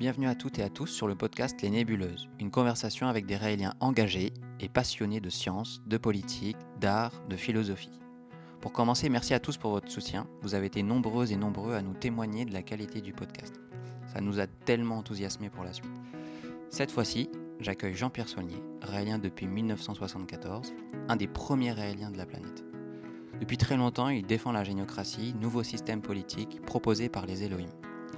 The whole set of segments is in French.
Bienvenue à toutes et à tous sur le podcast Les Nébuleuses, une conversation avec des Raéliens engagés et passionnés de science, de politique, d'art, de philosophie. Pour commencer, merci à tous pour votre soutien. Vous avez été nombreux et nombreux à nous témoigner de la qualité du podcast. Ça nous a tellement enthousiasmés pour la suite. Cette fois-ci, j'accueille Jean-Pierre Saulnier, Raélien depuis 1974, un des premiers Raéliens de la planète. Depuis très longtemps, il défend la géniocratie, nouveau système politique proposé par les Elohim.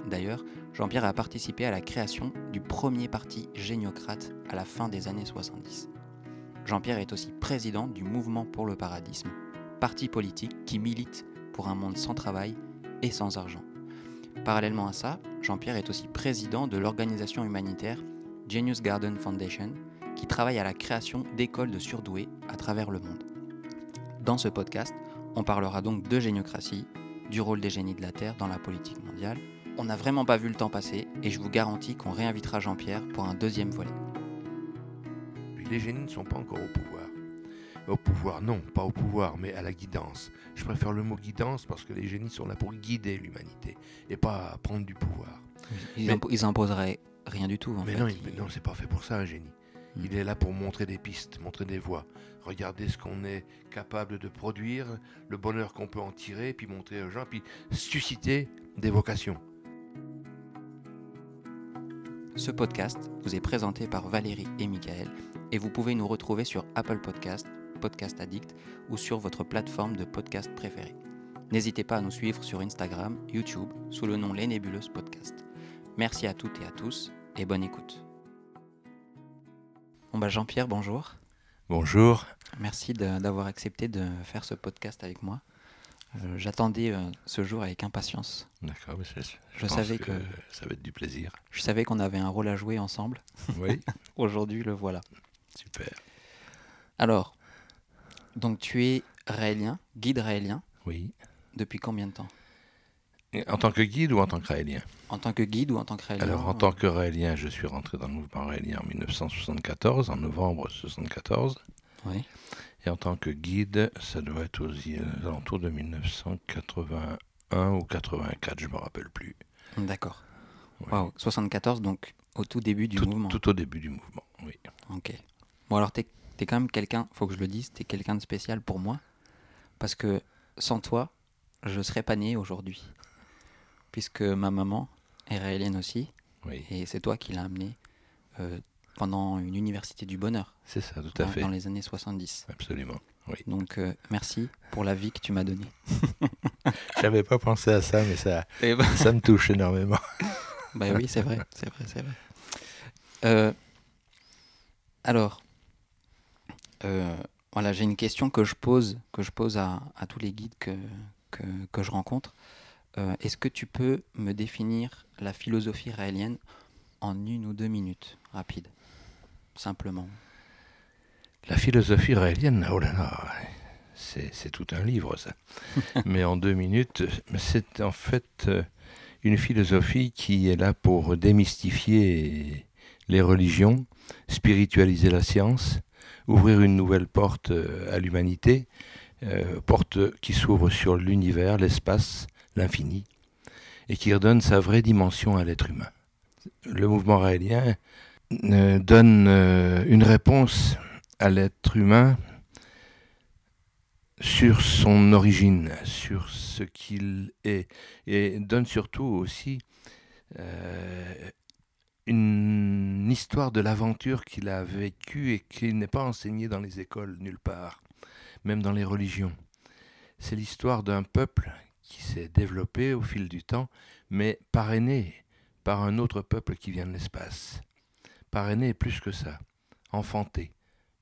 D'ailleurs, Jean-Pierre a participé à la création du premier parti géniocrate à la fin des années 70. Jean-Pierre est aussi président du Mouvement pour le Paradisme, parti politique qui milite pour un monde sans travail et sans argent. Parallèlement à ça, Jean-Pierre est aussi président de l'organisation humanitaire Genius Garden Foundation, qui travaille à la création d'écoles de surdoués à travers le monde. Dans ce podcast, on parlera donc de géniocratie, du rôle des génies de la Terre dans la politique mondiale. On n'a vraiment pas vu le temps passer et je vous garantis qu'on réinvitera Jean-Pierre pour un deuxième volet. Les génies ne sont pas encore au pouvoir. Au pouvoir, non, pas au pouvoir, mais à la guidance. Je préfère le mot guidance parce que les génies sont là pour guider l'humanité et pas prendre du pouvoir. Ils, Mais- impo- ils imposeraient rien du tout. En mais fait. non, il- mais non, c'est pas fait pour ça, un génie. Hmm. Il est là pour montrer des pistes, montrer des voies. Regarder ce qu'on est capable de produire, le bonheur qu'on peut en tirer, puis montrer aux gens, puis susciter des vocations. Ce podcast vous est présenté par Valérie et Michael et vous pouvez nous retrouver sur Apple Podcast, Podcast Addict ou sur votre plateforme de podcast préférée. N'hésitez pas à nous suivre sur Instagram, YouTube sous le nom Les Nébuleuses Podcast. Merci à toutes et à tous et bonne écoute. Bon bah Jean-Pierre, bonjour. Bonjour. Merci d'avoir accepté de faire ce podcast avec moi. Euh, J'attendais euh, ce jour avec impatience. D'accord, mais je, Je savais que- ça va être du plaisir. Je savais qu'on avait un rôle à jouer ensemble. Oui, Aujourd'hui, le voilà. super. Alors, donc tu es raélien, guide raélien, Oui. depuis combien de temps? Et En tant que guide ou en tant que raélien? En tant que guide ou en tant que raélien Alors, en tant que raélien, je suis rentré dans le mouvement raélien en 1974, en novembre 1974. Oui. Et en tant que guide, ça doit être aux alentours de 1981 ou 84, je me rappelle plus. D'accord. Ouais. Waouh, 74, donc au tout début du tout, mouvement. tout au début du mouvement, oui. Ok. Bon, alors t'es es quand même quelqu'un, faut que je le dise, t'es quelqu'un de spécial pour moi. Parce que sans toi, je serais pas né aujourd'hui. Puisque ma maman est raélienne aussi. oui. Et c'est toi qui l'as amené euh, pendant une université du bonheur. C'est ça, tout à fait. Dans les années 70. Absolument. Oui. Donc euh, merci pour la vie que tu m'as donnée. J'avais pas pensé à ça, mais ça, ben- ça me touche énormément. Bah oui, c'est vrai, c'est vrai, c'est vrai. Euh, alors, euh, voilà, j'ai une question que je pose, que je pose à, à tous les guides que, que, que je rencontre. Est-ce que tu peux me définir la philosophie raélienne en une ou deux minutes, rapide, simplement La philosophie raélienne, oh là là, c'est tout un livre ça. Mais en deux minutes, c'est en fait euh, une philosophie qui est là pour démystifier les religions, spiritualiser la science, ouvrir une nouvelle porte euh, à l'humanité, euh, porte qui s'ouvre sur l'univers, l'espace, l'infini, et qui redonne sa vraie dimension à l'être humain. Le mouvement raélien euh, donne euh, une réponse à l'être humain sur son origine, sur ce qu'il est, et donne surtout aussi euh, une histoire de l'aventure qu'il a vécue et qui n'est pas enseignée dans les écoles nulle part, même dans les religions. C'est l'histoire d'un peuple qui s'est développé au fil du temps, mais parrainé par un autre peuple qui vient de l'espace. Parrainé plus que ça, enfanté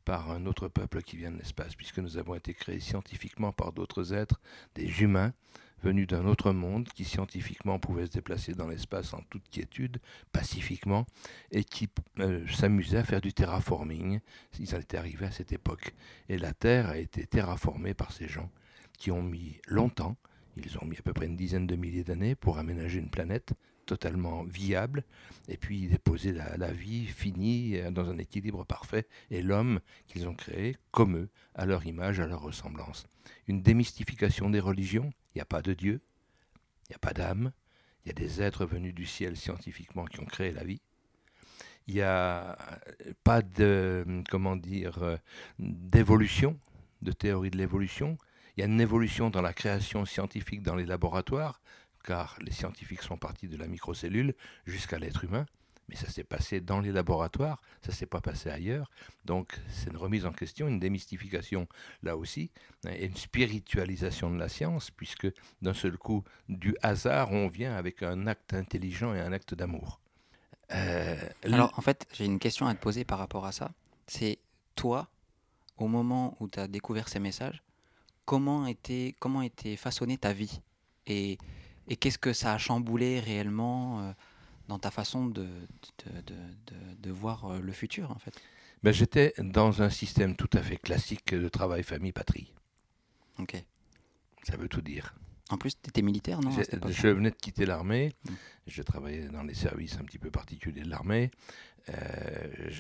par un autre peuple qui vient de l'espace, puisque nous avons été créés scientifiquement par d'autres êtres, des humains venus d'un autre monde qui scientifiquement pouvaient se déplacer dans l'espace en toute quiétude, pacifiquement, et qui euh, s'amusaient à faire du terraforming. Ils en étaient arrivés à cette époque. Et la Terre a été terraformée par ces gens qui ont mis longtemps, ils ont mis à peu près une dizaine de milliers d'années pour aménager une planète totalement viable, et puis déposer la, vie finie euh, dans un équilibre parfait, et l'homme qu'ils ont créé comme eux, à leur image, à leur ressemblance. Une démystification des religions, il n'y a pas de Dieu, il n'y a pas d'âme, Il y a des êtres venus du ciel scientifiquement qui ont créé la vie. Il n'y a pas de, comment dire, euh, d'évolution, de théorie de l'évolution. Il y a une évolution dans la création scientifique dans les laboratoires, car les scientifiques sont partis de la microcellule jusqu'à l'être humain. Mais ça s'est passé dans les laboratoires, ça s'est pas passé ailleurs. Donc c'est une remise en question, une démystification là aussi, et une spiritualisation de la science, puisque d'un seul coup, du hasard, on vient avec un acte intelligent et un acte d'amour. Euh, Alors en fait, j'ai une question à te poser par rapport à ça. C'est toi, au moment où tu as découvert ces messages, comment était, comment était façonnée ta vie? Et, et qu'est-ce que ça a chamboulé réellement euh, dans ta façon de, de, de, de voir euh, le futur, en fait? Ben, J'étais dans un système tout à fait classique de travail, famille, patrie. Ok. Ça veut tout dire. En plus, tu étais militaire, non Je venais de quitter l'armée. Mm. Je travaillais dans les services un petit peu particuliers de l'armée. Euh,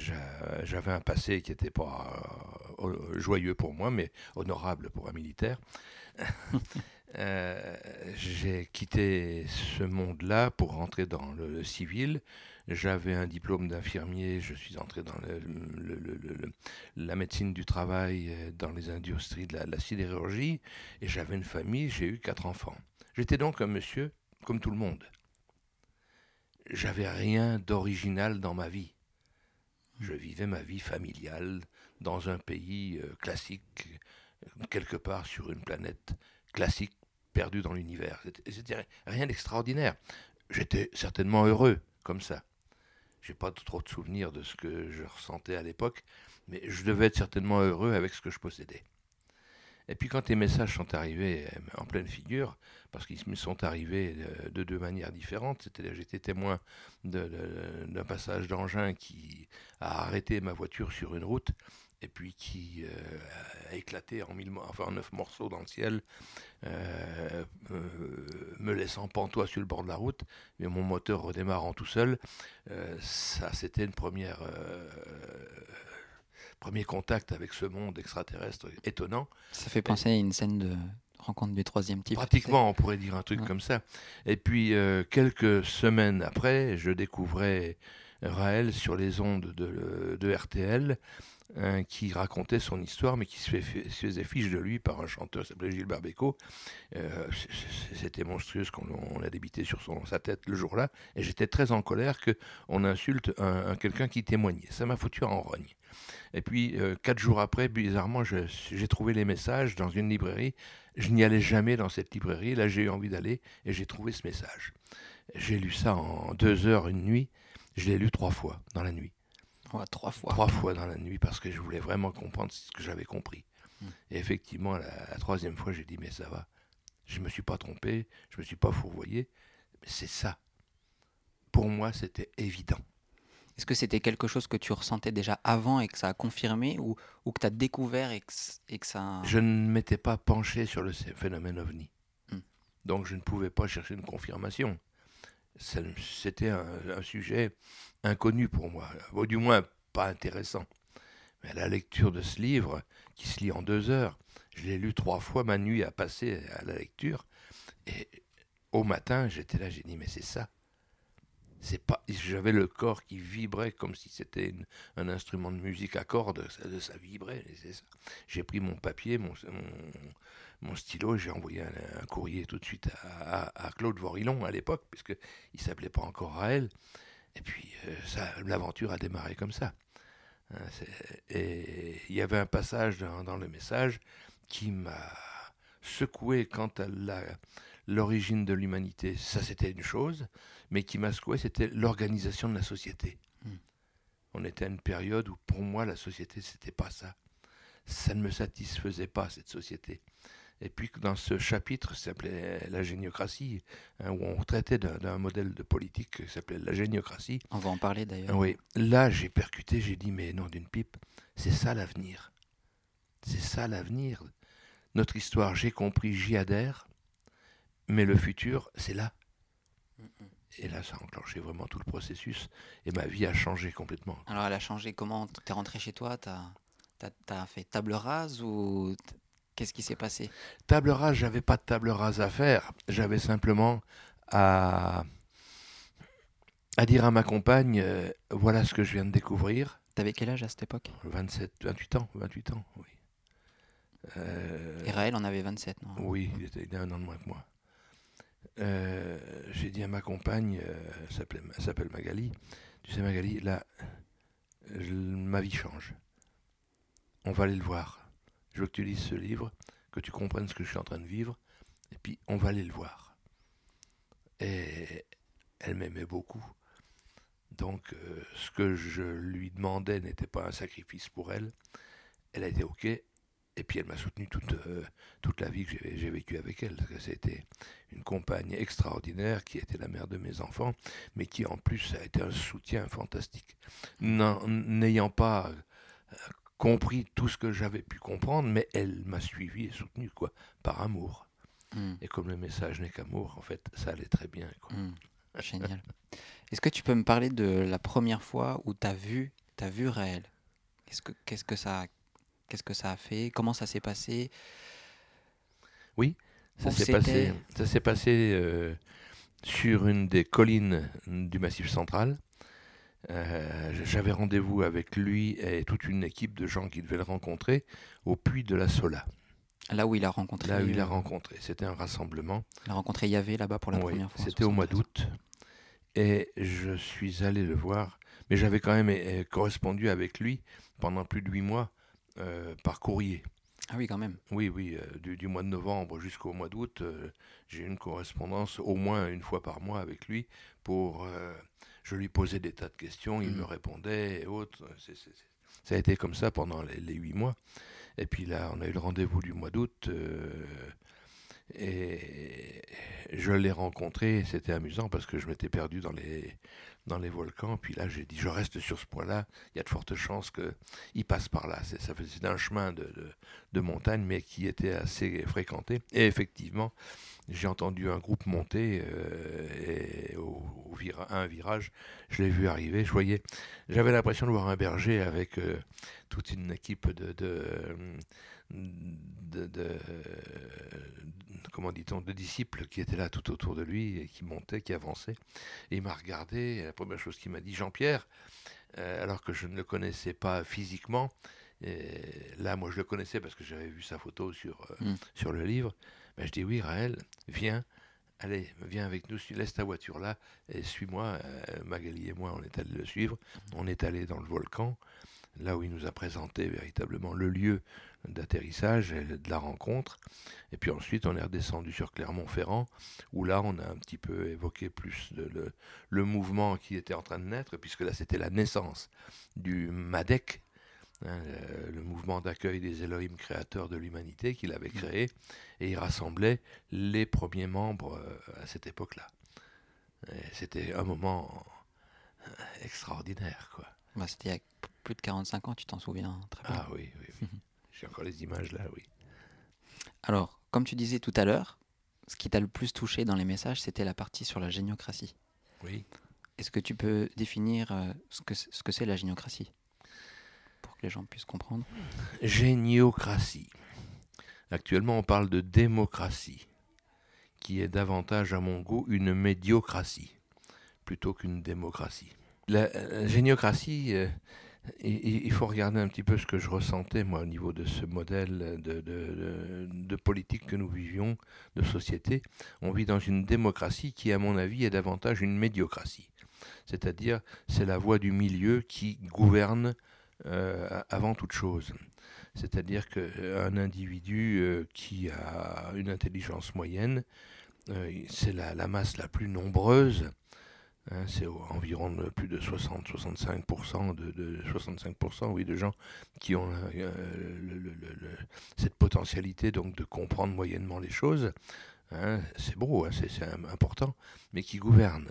J'avais un passé qui n'était pas euh, joyeux pour moi, mais honorable pour un militaire. Euh, j'ai quitté ce monde-là pour rentrer dans le, civil. J'avais un diplôme d'infirmier, je suis entré dans la médecine du travail, euh, dans les industries de la, sidérurgie, et j'avais une famille, j'ai eu quatre enfants. J'étais donc un monsieur comme tout le monde. J'avais rien d'original dans ma vie. Je vivais ma vie familiale dans un pays euh, classique, quelque part sur une planète classique perdu dans l'univers. C'était rien d'extraordinaire. J'étais certainement heureux comme ça. J'ai pas trop de souvenirs de ce que je ressentais à l'époque, mais je devais être certainement heureux avec ce que je possédais. Et puis quand les messages sont arrivés euh, en pleine figure, parce qu'ils me sont arrivés de, deux manières différentes, c'était j'étais témoin d'un passage d'engin qui a arrêté ma voiture sur une route et puis qui euh, a éclaté en, mille, enfin, en neuf morceaux dans le ciel, euh, euh, me laissant pantois sur le bord de la route, mais mon moteur redémarrant tout seul. ça, c'était une première premier contact avec ce monde extraterrestre étonnant. Ça fait penser à une scène de rencontre du troisième type. Pratiquement, on pourrait dire un truc comme ça. Et puis, quelques semaines après, je découvrais Raël sur les ondes de, de RTL qui racontait son histoire, mais qui se, faisait fiche de lui par un chanteur qui s'appelait Gilles Bécaud. Euh, c'était monstrueux ce qu'on a débité sur sa tête le jour-là, et j'étais très en colère qu'on insulte un, quelqu'un qui témoignait. Ça m'a foutu en rogne. Et puis, euh, quatre jours après, bizarrement, j'ai trouvé les messages dans une librairie. Je n'y allais jamais dans cette librairie. Là, j'ai eu envie d'aller et j'ai trouvé ce message. J'ai lu ça en deux heures, une nuit. Je l'ai lu trois fois dans la nuit trois fois. Trois fois dans la nuit parce que je voulais vraiment comprendre ce que j'avais compris. Hmm. Et effectivement, la, troisième fois, j'ai dit, mais ça va. Je ne me suis pas trompé, je ne me suis pas fourvoyé. Mais c'est ça. Pour moi, c'était évident. Est-ce que c'était quelque chose que tu ressentais déjà avant et que ça a confirmé ou, ou que tu as découvert et que, et que, ça... Je ne m'étais pas penché sur le phénomène ovni. Hmm. Donc je ne pouvais pas chercher une confirmation c'était un, sujet inconnu pour moi, ou du moins pas intéressant. Mais la lecture de ce livre, qui se lit en deux heures, je l'ai lu trois fois, ma nuit a passé à la lecture, et au matin, j'étais là, j'ai dit, mais c'est ça. C'est pas, j'avais le corps qui vibrait comme si c'était un instrument de musique à cordes, ça, ça vibrait, c'est ça. J'ai pris mon papier, mon, stylo, j'ai envoyé un, courrier tout de suite à, Claude Vorillon à l'époque, puisqu'il ne s'appelait pas encore Raël. Et puis, euh, l'aventure a démarré comme ça. Hein, et il y avait un passage dans, le message qui m'a secoué quant à l'origine de l'humanité. Ça, c'était une chose, mais qui m'a secoué, c'était l'organisation de la société. Hmm. On était à une période où, pour moi, la société, c'était pas ça. Ça ne me satisfaisait pas, cette société. Et puis dans ce chapitre, qui s'appelait la géniocratie, hein, où on traitait d'un modèle de politique qui s'appelait la géniocratie. On va en parler d'ailleurs. Oui, là j'ai percuté, j'ai dit mais non d'une pipe, c'est ça l'avenir. C'est ça l'avenir. Notre histoire, j'ai compris, j'y adhère, mais le futur, c'est là. Et là, ça a enclenché vraiment tout le processus. Et ma vie a changé complètement. Alors, elle a changé comment? Tu es rentré chez toi Tu as, as, fait table rase ou Qu'est-ce qui s'est passé? Table rase, j'avais pas de table rase à faire. J'avais simplement à à dire à ma compagne, euh, voilà ce que je viens de découvrir. T'avais quel âge à cette époque? 27, 28 ans, 28 ans, oui. Euh, Et Raël en avait 27, non? Oui, il était un an de moins que moi. Euh, j'ai dit à ma compagne, elle s'appelle- elle s'appelle Magali, tu sais Magali, là, ma vie change. On va aller le voir. Je veux que tu lises ce livre, que tu comprennes ce que je suis en train de vivre, et puis on va aller le voir. Et elle m'aimait beaucoup. Donc euh, ce que je lui demandais n'était pas un sacrifice pour elle. Elle a été OK. Et puis elle m'a soutenu toute, euh, toute la vie que j'ai- vécue avec elle. Parce que c'était une compagne extraordinaire qui était la mère de mes enfants, mais qui en plus a été un soutien fantastique. N'ayant pas euh, compris tout ce que j'avais pu comprendre, mais elle m'a suivi et soutenu, quoi, par amour. Hmm, Et comme le message n'est qu'amour, en fait, ça allait très bien. Quoi. hmm. Génial. Est-ce que tu peux me parler de la première fois où tu as vu, as vu Raël? Qu'est-ce que, qu'est-ce, que ça, qu'est-ce que ça a fait? Comment ça s'est passé? Ça Où s'est passé, ça s'est passé euh, sur une des collines du Massif central. Euh, J'avais rendez-vous avec lui et toute une équipe de gens qui devaient le rencontrer au puits de la Sola, Là où il a rencontré, là où il a rencontré. C'était un rassemblement. il a rencontré Yahvé là-bas pour la Oui, première fois. C'était au mois 73. d'août. Et je suis allé le voir. Mais j'avais quand même euh, correspondu avec lui pendant plus de huit mois euh, par courrier. Ah oui, quand même. Oui, oui, euh, du, du mois de novembre jusqu'au mois d'août, euh, j'ai une correspondance au moins une fois par mois avec lui pour... je lui posais des tas de questions, il me répondait et autres. Ça a été comme ça pendant les, les huit mois. Et puis là, on a eu le rendez-vous du mois d'août. euh, et je l'ai rencontré, c'était amusant parce que je m'étais perdu dans les, dans les volcans. Puis là, j'ai dit, je reste sur ce point-là. Il y a de fortes chances qu'il passe par là. C'est, ça faisait un chemin de, de, montagne, mais qui était assez fréquenté. Et effectivement, j'ai entendu un groupe monter euh, et au, au vira- un virage, je l'ai vu arriver. Je voyais, j'avais l'impression de voir un berger avec euh, toute une équipe de, de, de- comment dit-on, de disciples qui étaient là tout autour de lui et qui montaient, qui avançaient. Et il m'a regardé. Et la première chose qu'il m'a dit, Jean-Pierre, euh, alors que je ne le connaissais pas physiquement. Et là, moi, je le connaissais parce que j'avais vu sa photo sur, euh, Mm. sur le livre. Ben, je dis oui, Raël, viens, allez, viens avec nous, laisse ta voiture là et suis-moi. Euh, Magali et moi, on est allés le suivre. On est allé dans le volcan, là où il nous a présenté véritablement le lieu d'atterrissage et de la rencontre. Et puis ensuite, on est redescendu sur Clermont-Ferrand, où là, on a un petit peu évoqué plus de le, le mouvement qui était en train de naître, puisque là, c'était la naissance du MADEC, hein, le, le mouvement d'accueil des Elohim créateurs de l'humanité qu'il avait créé, et il rassemblait les premiers membres euh, à cette époque-là. C'était un moment euh, extraordinaire, quoi. Bah, C'était il y a plus de 45 ans, tu t'en souviens très bien. Ah oui, oui, oui. J'ai encore les images là, oui. Alors, comme tu disais tout à l'heure, ce qui t'a le plus touché dans les messages, c'était la partie sur la géniocratie. Oui. Est-ce que tu peux définir euh, ce que c'est- ce que c'est la géniocratie? Pour que les gens puissent comprendre. Géniocratie. Actuellement, on parle de démocratie, qui est davantage, à mon goût, une médiocratie, plutôt qu'une démocratie. La, la géniocratie, euh, il, faut regarder un petit peu ce que je ressentais, moi, au niveau de ce modèle de, politique que nous vivions, de société. On vit dans une démocratie qui, à mon avis, est davantage une médiocratie. C'est-à-dire, c'est la voie du milieu qui gouverne euh, avant toute chose. C'est-à-dire qu'un individu euh, qui a une intelligence moyenne, euh, c'est la masse la plus nombreuse. Hein, c'est environ plus de 60-65% de, de 65% oui, de gens qui ont euh, le- cette potentialité donc de comprendre moyennement les choses. hein, c'est beau, hein, c'est c'est im- important, mais qui gouvernent.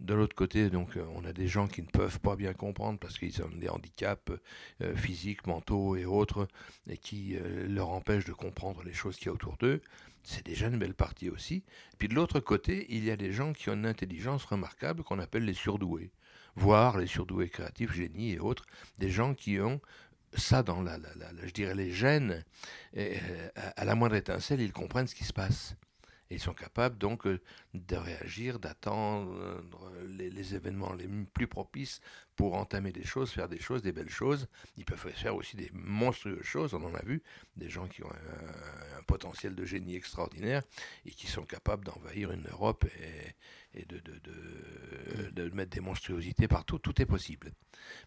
De l'autre côté, donc, euh, on a des gens qui ne peuvent pas bien comprendre parce qu'ils ont des handicaps euh, physiques, mentaux et autres, et qui euh, leur empêchent de comprendre les choses qu'il y a autour d'eux. C'est déjà une belle partie aussi. Puis de l'autre côté, il y a des gens qui ont une intelligence remarquable qu'on appelle les surdoués, voire les surdoués créatifs, génies et autres, des gens qui ont ça dans la, la- la- la- je dirais les gènes, euh, à la moindre étincelle, ils comprennent ce qui se passe. Et ils sont capables donc euh, de réagir, d'attendre euh, les, événements les plus propices pour entamer des choses, faire des choses, des belles choses. Ils peuvent faire aussi des monstrueuses choses, on en a vu, des gens qui ont un, un potentiel de génie extraordinaire et qui sont capables d'envahir une Europe et, et de, de, de, de, mettre des monstruosités partout. Tout est possible.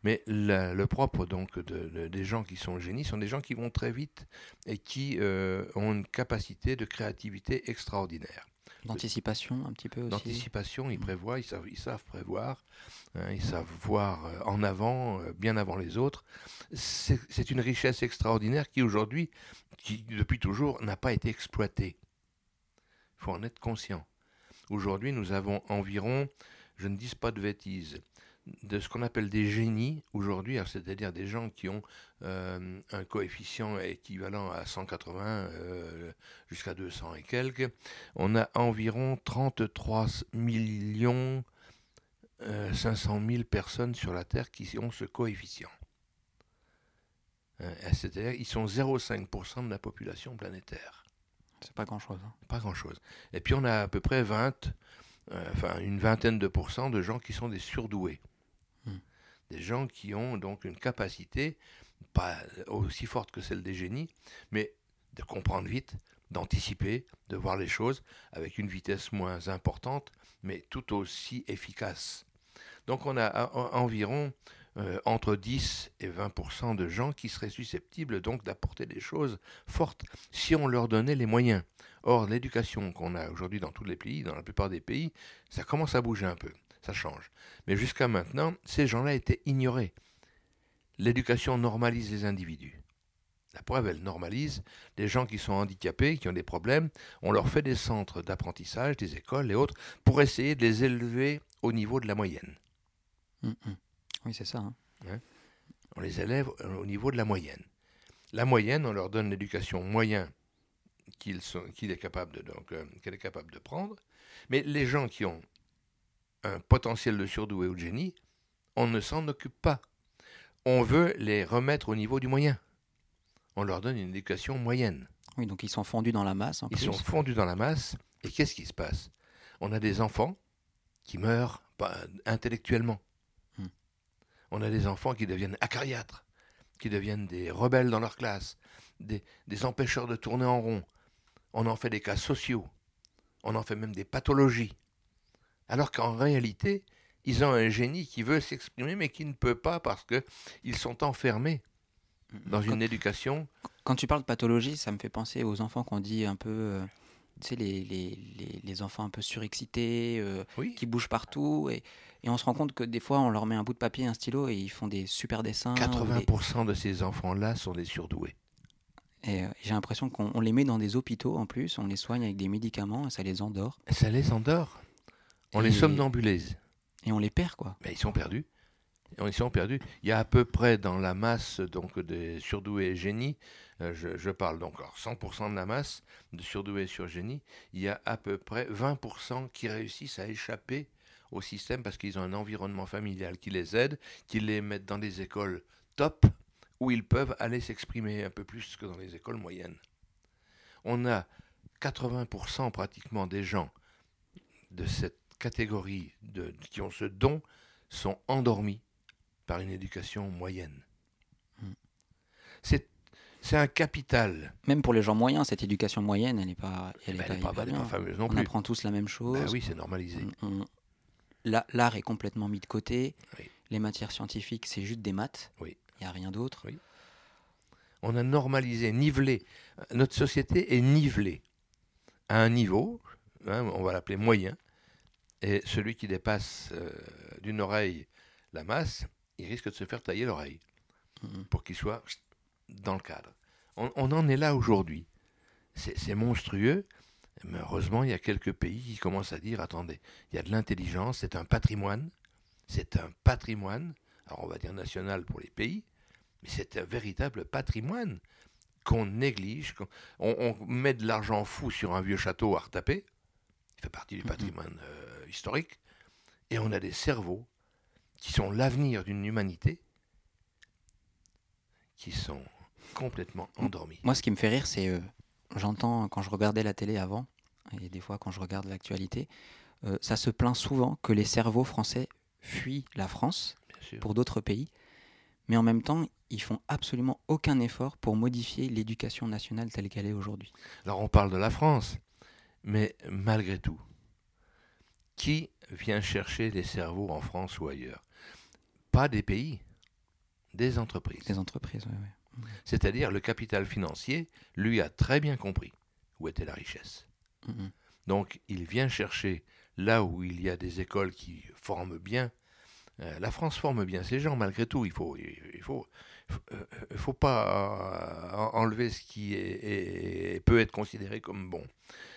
Mais la- le propre donc de, de- des gens qui sont génies sont des gens qui vont très vite et qui euh, ont une capacité de créativité extraordinaire. D'anticipation un petit peu aussi. D'anticipation, ils Mm. prévoient, ils savent, ils savent prévoir, hein, ils savent voir euh, en avant, euh, bien avant les autres. C'est une richesse extraordinaire qui aujourd'hui, qui depuis toujours, n'a pas été exploitée. Il faut en être conscient. Aujourd'hui, nous avons environ, je ne dis pas de bêtises, de ce qu'on appelle des génies aujourd'hui, alors c'est-à-dire des gens qui ont euh, un coefficient équivalent à 180 euh, jusqu'à 200 et quelques, on a environ 33 millions euh, 500 000 personnes sur la Terre qui ont ce coefficient. Hein, C'est-à-dire ils sont 0,5% de la population planétaire. C'est pas grand chose. Pas grand-chose. Et puis on a à peu près 20, euh, enfin une vingtaine de pourcents de gens qui sont des surdoués. Hmm. Des gens qui ont donc une capacité, pas aussi forte que celle des génies, mais de comprendre vite, d'anticiper, de voir les choses avec une vitesse moins importante, mais tout aussi efficace. Donc on a a- a- environ euh, entre 10 et 20% de gens qui seraient susceptibles donc d'apporter des choses fortes si on leur donnait les moyens. Or, l'éducation qu'on a aujourd'hui dans tous les pays, dans la plupart des pays, ça commence à bouger un peu, ça change. Mais jusqu'à maintenant, ces gens-là étaient ignorés. L'éducation normalise les individus. La preuve, elle normalise les gens qui sont handicapés, qui ont des problèmes. On leur fait des centres d'apprentissage, des écoles et autres, pour essayer de les élever au niveau de la moyenne. Mm, mm. Oui, c'est ça. hein. On les élève au niveau de la moyenne. La moyenne, on leur donne l'éducation moyenne qu'il sont- qu'il est capable de donc euh, qu'elle est capable de prendre. Mais les gens qui ont un potentiel de surdoué ou de génie, on ne s'en occupe pas. On veut les remettre au niveau du moyen. On leur donne une éducation moyenne. Oui, donc ils sont fondus dans la masse en Ils plus. sont fondus dans la masse. Et qu'est-ce qui se passe? On a des enfants qui meurent intellectuellement. On a des enfants qui deviennent acariâtres, qui deviennent des rebelles dans leur classe, des, des empêcheurs de tourner en rond. On en fait des cas sociaux. On en fait même des pathologies. Alors qu'en réalité, ils ont un génie qui veut s'exprimer mais qui ne peut pas parce qu'ils sont enfermés dans Quand- une éducation Quand tu parles de pathologie, ça me fait penser aux enfants qu'on dit un peu, euh, tu sais, les, les, les, les enfants un peu surexcités, euh, oui, qui bougent partout. Et, et on se rend compte que des fois, on leur met un bout de papier, un stylo, et ils font des super dessins. ou des- 80% de ces enfants-là sont des surdoués. Et euh, j'ai l'impression qu'on on les met dans des hôpitaux en plus, on les soigne avec des médicaments, et ça les endort. Ça les endort. On les somnambulise. Et on les perd, quoi. Mais ils sont perdus. Ils sont perdus. Il y a à peu près dans la masse donc des surdoués et génies, je, je parle donc alors 100% de la masse de surdoués et surgénies, il y a à peu près 20% qui réussissent à échapper au système parce qu'ils ont un environnement familial qui les aide, qui les met dans des écoles top où ils peuvent aller s'exprimer un peu plus que dans les écoles moyennes. On a 80% pratiquement des gens de cette catégorie de, qui ont ce don sont endormis par une éducation moyenne. Hmm. C'est c'est un capital. Même pour les gens moyens, cette éducation moyenne, elle n'est pas, elle est Ben, pas, elle pas, est pas elle est bien. pas fameuse non on plus. apprend tous la même chose. Ben oui, c'est normalisé. On- on- la- L'art est complètement mis de côté. Oui. Les matières scientifiques, c'est juste des maths. Oui. Il n'y a rien d'autre. Oui. On a normalisé, nivelé. Notre société est nivelée à un niveau, hein, on va l'appeler moyen, et celui qui dépasse euh, d'une oreille la masse, il risque de se faire tailler l'oreille Mhm. pour qu'il soit dans le cadre. On, on en est là aujourd'hui. C'est monstrueux. Mais heureusement, il y a quelques pays qui commencent à dire attendez, il y a de l'intelligence, c'est un patrimoine, c'est un patrimoine, alors on va dire national pour les pays, mais c'est un véritable patrimoine qu'on néglige. on met de l'argent fou sur un vieux château à retaper, il fait partie du Mhm. patrimoine euh, historique, et on a des cerveaux qui sont l'avenir d'une humanité qui sont complètement endormis. Moi, ce qui me fait rire, c'est. euh, J'entends, quand je regardais la télé avant, et des fois quand je regarde l'actualité, euh, ça se plaint souvent que les cerveaux français fuient la France pour d'autres pays, mais en même temps, ils font absolument aucun effort pour modifier l'éducation nationale telle qu'elle est aujourd'hui. Alors on parle de la France, mais malgré tout, qui vient chercher les cerveaux en France ou ailleurs? Pas des pays, des entreprises. Des entreprises, oui. oui. C'est-à-dire le capital financier, lui, a très bien compris où était la richesse. Donc il vient chercher là où il y a des écoles qui forment bien. Euh, la France forme bien ces gens malgré tout. Il faut, il faut, euh, faut pas enlever ce qui est, peut être considéré comme bon.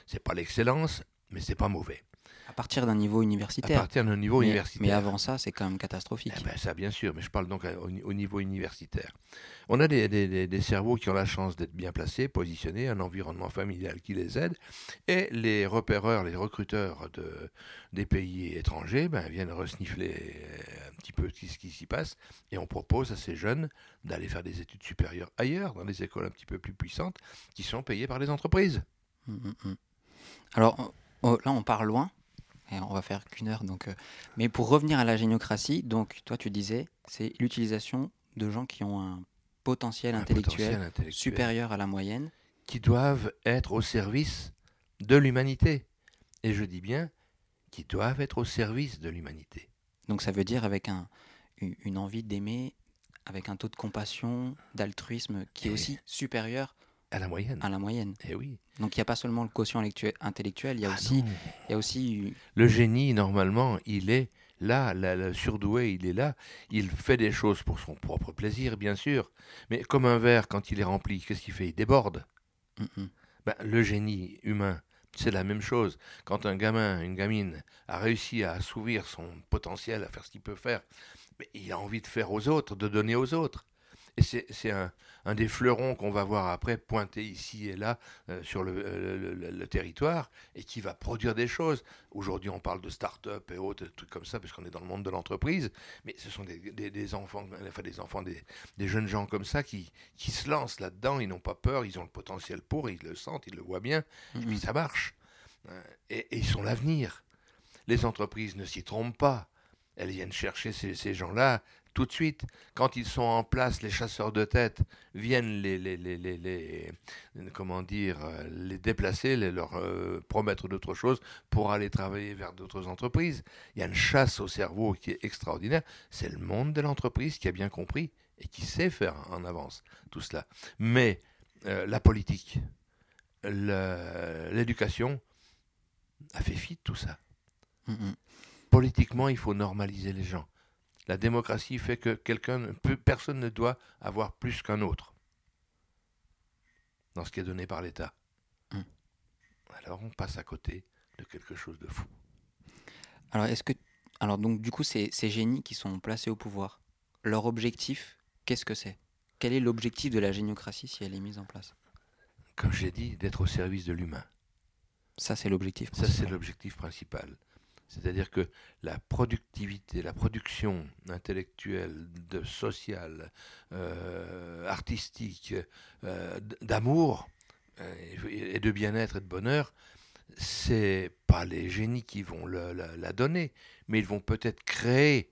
C'est pas l'excellence, mais c'est pas mauvais. À partir d'un niveau universitaire. À partir d'un niveau mais, universitaire. Mais avant ça, c'est quand même catastrophique. Eh ben, ça, bien sûr, mais je parle donc au, niveau universitaire. On a des, des, des, cerveaux qui ont la chance d'être bien placés, positionnés, un environnement familial qui les aide, et les repéreurs, les recruteurs de, des pays étrangers ben, viennent resnifler un petit peu ce qui s'y passe, et on propose à ces jeunes d'aller faire des études supérieures ailleurs, dans des écoles un petit peu plus puissantes, qui sont payées par les entreprises. Hum, hum, hum. Alors oh, là, on part loin, et on va faire qu'une heure. Donc, euh, mais pour revenir à la géniocratie, donc toi tu disais, c'est l'utilisation de gens qui ont un potentiel, intellectuel, supérieur à la moyenne. Qui doivent être au service de l'humanité. Et je dis bien, qui doivent être au service de l'humanité. Donc ça veut dire avec un, une envie d'aimer, avec un taux de compassion, d'altruisme qui est aussi supérieur à la moyenne. À la moyenne. Et eh oui. Donc il n'y a pas seulement le quotient intellectuel, il y a, ah aussi, il y a aussi... Le génie, normalement, il est là, le surdoué, il est là. Il fait des choses pour son propre plaisir, bien sûr. Mais comme un verre, quand il est rempli, qu'est-ce qu'il fait? Il déborde. Ben, le génie humain, c'est la même chose. Quand un gamin, une gamine a réussi à assouvir son potentiel, à faire ce qu'il peut faire, mais il a envie de faire aux autres, de donner aux autres. Et c'est un, un, des fleurons qu'on va voir après pointer ici et là euh, sur le, le, territoire et qui va produire des choses. Aujourd'hui, on parle de start-up et autres trucs comme ça, puisqu'on est dans le monde de l'entreprise, mais ce sont des, des, enfants, enfin des enfants, des, des, jeunes gens comme ça qui, qui se lancent là-dedans, ils n'ont pas peur, ils ont le potentiel pour, ils le sentent, ils le voient bien, et puis ça marche. Euh, et, et ils sont l'avenir. Les entreprises ne s'y trompent pas elles viennent chercher ces, ces gens-là tout de suite. Quand ils sont en place, les chasseurs de tête viennent les, les, les, les, comment dire, euh, les déplacer, les leur euh, promettre d'autres choses pour aller travailler vers d'autres entreprises. Il y a une chasse au cerveau qui est extraordinaire. C'est le monde de l'entreprise qui a bien compris et qui sait faire en avance tout cela. Mais euh, la politique, l'éducation a fait fi de tout ça. Politiquement, il faut normaliser les gens. La démocratie fait que quelqu'un, personne ne doit avoir plus qu'un autre dans ce qui est donné par l'État. Hmm. Alors on passe à côté de quelque chose de fou. Alors est-ce que, alors donc du coup ces, ces génies qui sont placés au pouvoir, leur objectif, qu'est-ce que c'est? Quel est l'objectif de la géniocratie si elle est mise en place? Comme j'ai dit, d'être au service de l'humain. Ça c'est l'objectif. Ça c'est l'objectif principal. C'est-à-dire que la productivité, la production intellectuelle, sociale, euh, artistique, euh, d'amour euh, et de bien-être et de bonheur, c'est pas les génies qui vont la, donner, mais ils vont peut-être créer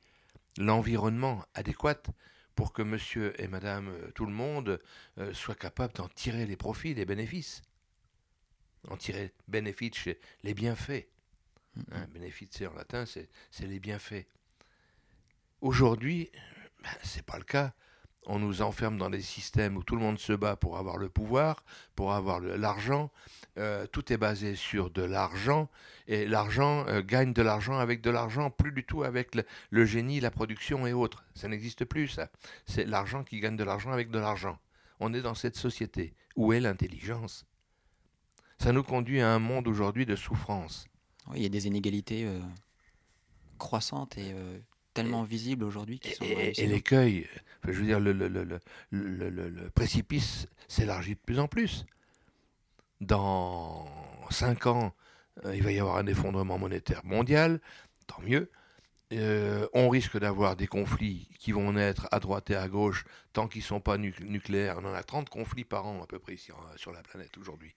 l'environnement adéquat pour que monsieur et madame tout le monde soient capables d'en tirer les profits, les bénéfices. En tirer bénéfices, les bienfaits. Bénéfice en latin, c'est les bienfaits. Aujourd'hui, ben, ce n'est pas le cas. On nous enferme dans des systèmes où tout le monde se bat pour avoir le pouvoir, pour avoir l'argent. Euh, tout est basé sur de l'argent et l'argent euh, gagne de l'argent avec de l'argent, plus du tout avec le, le, génie, la production et autres. Ça n'existe plus, ça. C'est l'argent qui gagne de l'argent avec de l'argent. On est dans cette société. Où est l'intelligence? Ça nous conduit à un monde aujourd'hui de souffrance. Oui, il y a des inégalités euh, croissantes et euh, tellement visibles aujourd'hui. Et, et l'écueil, je veux dire, le, le, le, le précipice s'élargit de plus en plus. Dans cinq ans, euh, il va y avoir un effondrement monétaire mondial, tant mieux. on risque d'avoir des conflits qui vont naître à droite et à gauche tant qu'ils ne sont pas nucléaires. On en a 30 conflits par an à peu près ici sur la planète aujourd'hui.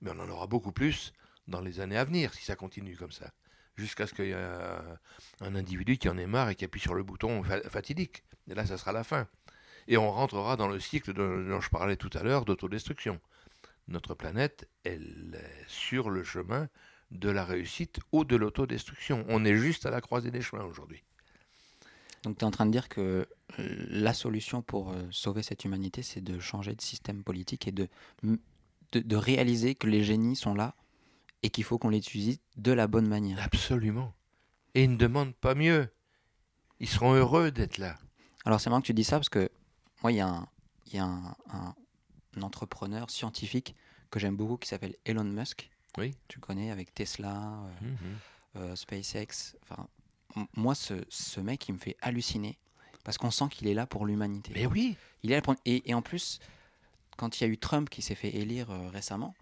Mais on en aura beaucoup plus dans les années à venir si ça continue comme ça. Jusqu'à ce qu'il y ait un individu qui en ait marre et qui appuie sur le bouton fatidique. Et là, ça sera la fin. Et on rentrera dans le cycle dont je parlais tout à l'heure d'autodestruction. Notre planète, elle est sur le chemin de la réussite ou de l'autodestruction. On est juste à la croisée des chemins aujourd'hui. Donc tu es en train de dire que euh, la solution pour euh, sauver cette humanité, c'est de changer de système politique et de, de, réaliser que les génies sont là et qu'il faut qu'on les utilise de la bonne manière. Absolument. Et ils ne demandent pas mieux. Ils seront heureux d'être là. Alors c'est marrant que tu dis ça parce que moi, il y a un, y a un, entrepreneur scientifique que j'aime beaucoup qui s'appelle Elon Musk. Oui. Tu connais avec Tesla, euh, mhm. SpaceX. Enfin, moi, ce, ce, mec, il me fait halluciner parce qu'on sent qu'il est là pour l'humanité. Mais oui. Il est là pour... et, et, en plus, quand il y a eu Trump qui s'est fait élire euh, récemment,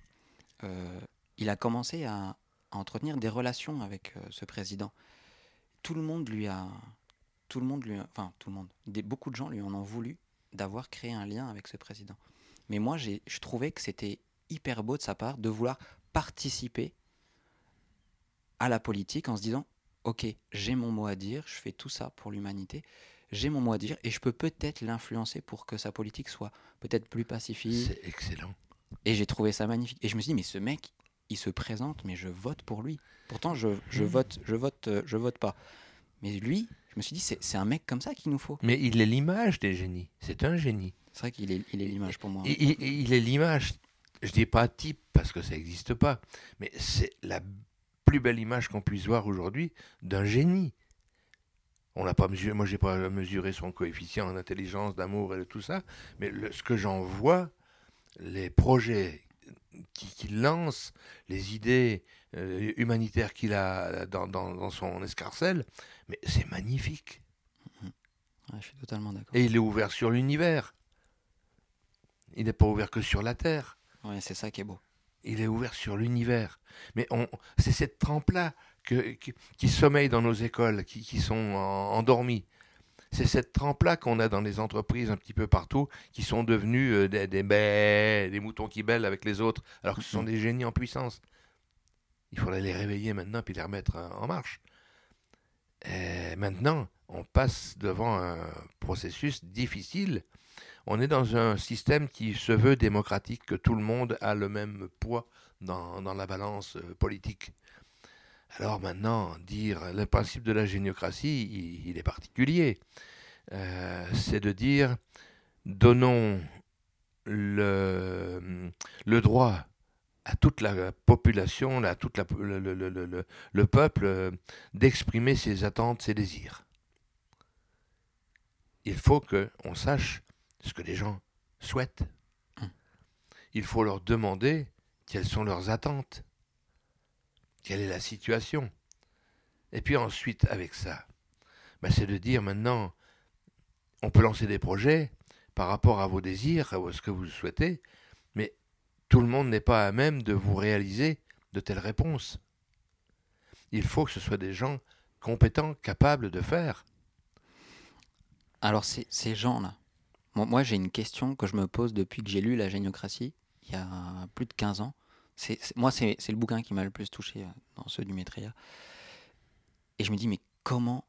euh, il a commencé à, entretenir des relations avec euh, ce président. Tout le monde lui a, tout le monde lui, enfin tout le monde, des, beaucoup de gens lui en ont voulu d'avoir créé un lien avec ce président. Mais moi, j'ai, je trouvais que c'était hyper beau de sa part de vouloir participer à la politique en se disant ok, j'ai mon mot à dire, je fais tout ça pour l'humanité, j'ai mon mot à dire et je peux peut-être l'influencer pour que sa politique soit peut-être plus pacifique. C'est excellent. Et j'ai trouvé ça magnifique. Et je me suis dit, mais ce mec, il se présente, mais je vote pour lui. Pourtant, je, je mmh. vote, je vote, euh, je vote pas. Mais lui, je me suis dit, c'est un mec comme ça qu'il nous faut. Mais il est l'image des génies. C'est un génie. C'est vrai qu'il est il est l'image pour moi. Il, il est l'image, je dis pas type parce que ça n'existe pas, mais c'est la plus belle image qu'on puisse voir aujourd'hui d'un génie. On n'a pas mesuré, moi j'ai pas mesuré son coefficient d'intelligence, d'amour et de tout ça, mais ce que j'en vois, les projets qu'il lance, les idées euh, humanitaires qu'il a dans, son escarcelle, mais c'est magnifique. je suis totalement d'accord. Et il est ouvert sur l'univers. Il n'est pas ouvert que sur la Terre. Ouais, c'est ça qui est beau il est ouvert sur l'univers. Mais c'est cette trempe-là qui, sommeille dans nos écoles, qui, sont endormies. C'est cette trempe-là qu'on a dans les entreprises un petit peu partout, qui sont devenus euh, des, des, moutons qui bêlent avec les autres, alors que ce sont mm-hmm. des génies en puissance. Il faudrait les réveiller maintenant puis les remettre en marche. Et maintenant, on passe devant un processus difficile on est dans un système qui se veut démocratique, que tout le monde a le même poids dans, la balance euh, politique. Alors maintenant, dire le principe de la géniocratie, il, est particulier. Euh, c'est de dire, donnons le, le, droit à toute la population, à tout le, le, peuple, euh, d'exprimer ses attentes, ses désirs. Il faut qu'on sache ce que les gens souhaitent. Hum. Il faut leur demander quelles sont leurs attentes, quelle est la situation. Et puis ensuite, avec ça, ben, c'est de dire maintenant, on peut lancer des projets par rapport à vos désirs, à ce que vous souhaitez, mais tout le monde n'est pas à même de vous réaliser de telles réponses. Il faut que ce soit des gens compétents, capables de faire. Alors ces gens-là, moi, j'ai une question que je me pose depuis que j'ai lu La géniocratie, il y a plus de 15 ans. C'est, moi, c'est, le bouquin qui m'a le plus touché euh, dans ceux du Maitreya. Et je me dis, mais comment,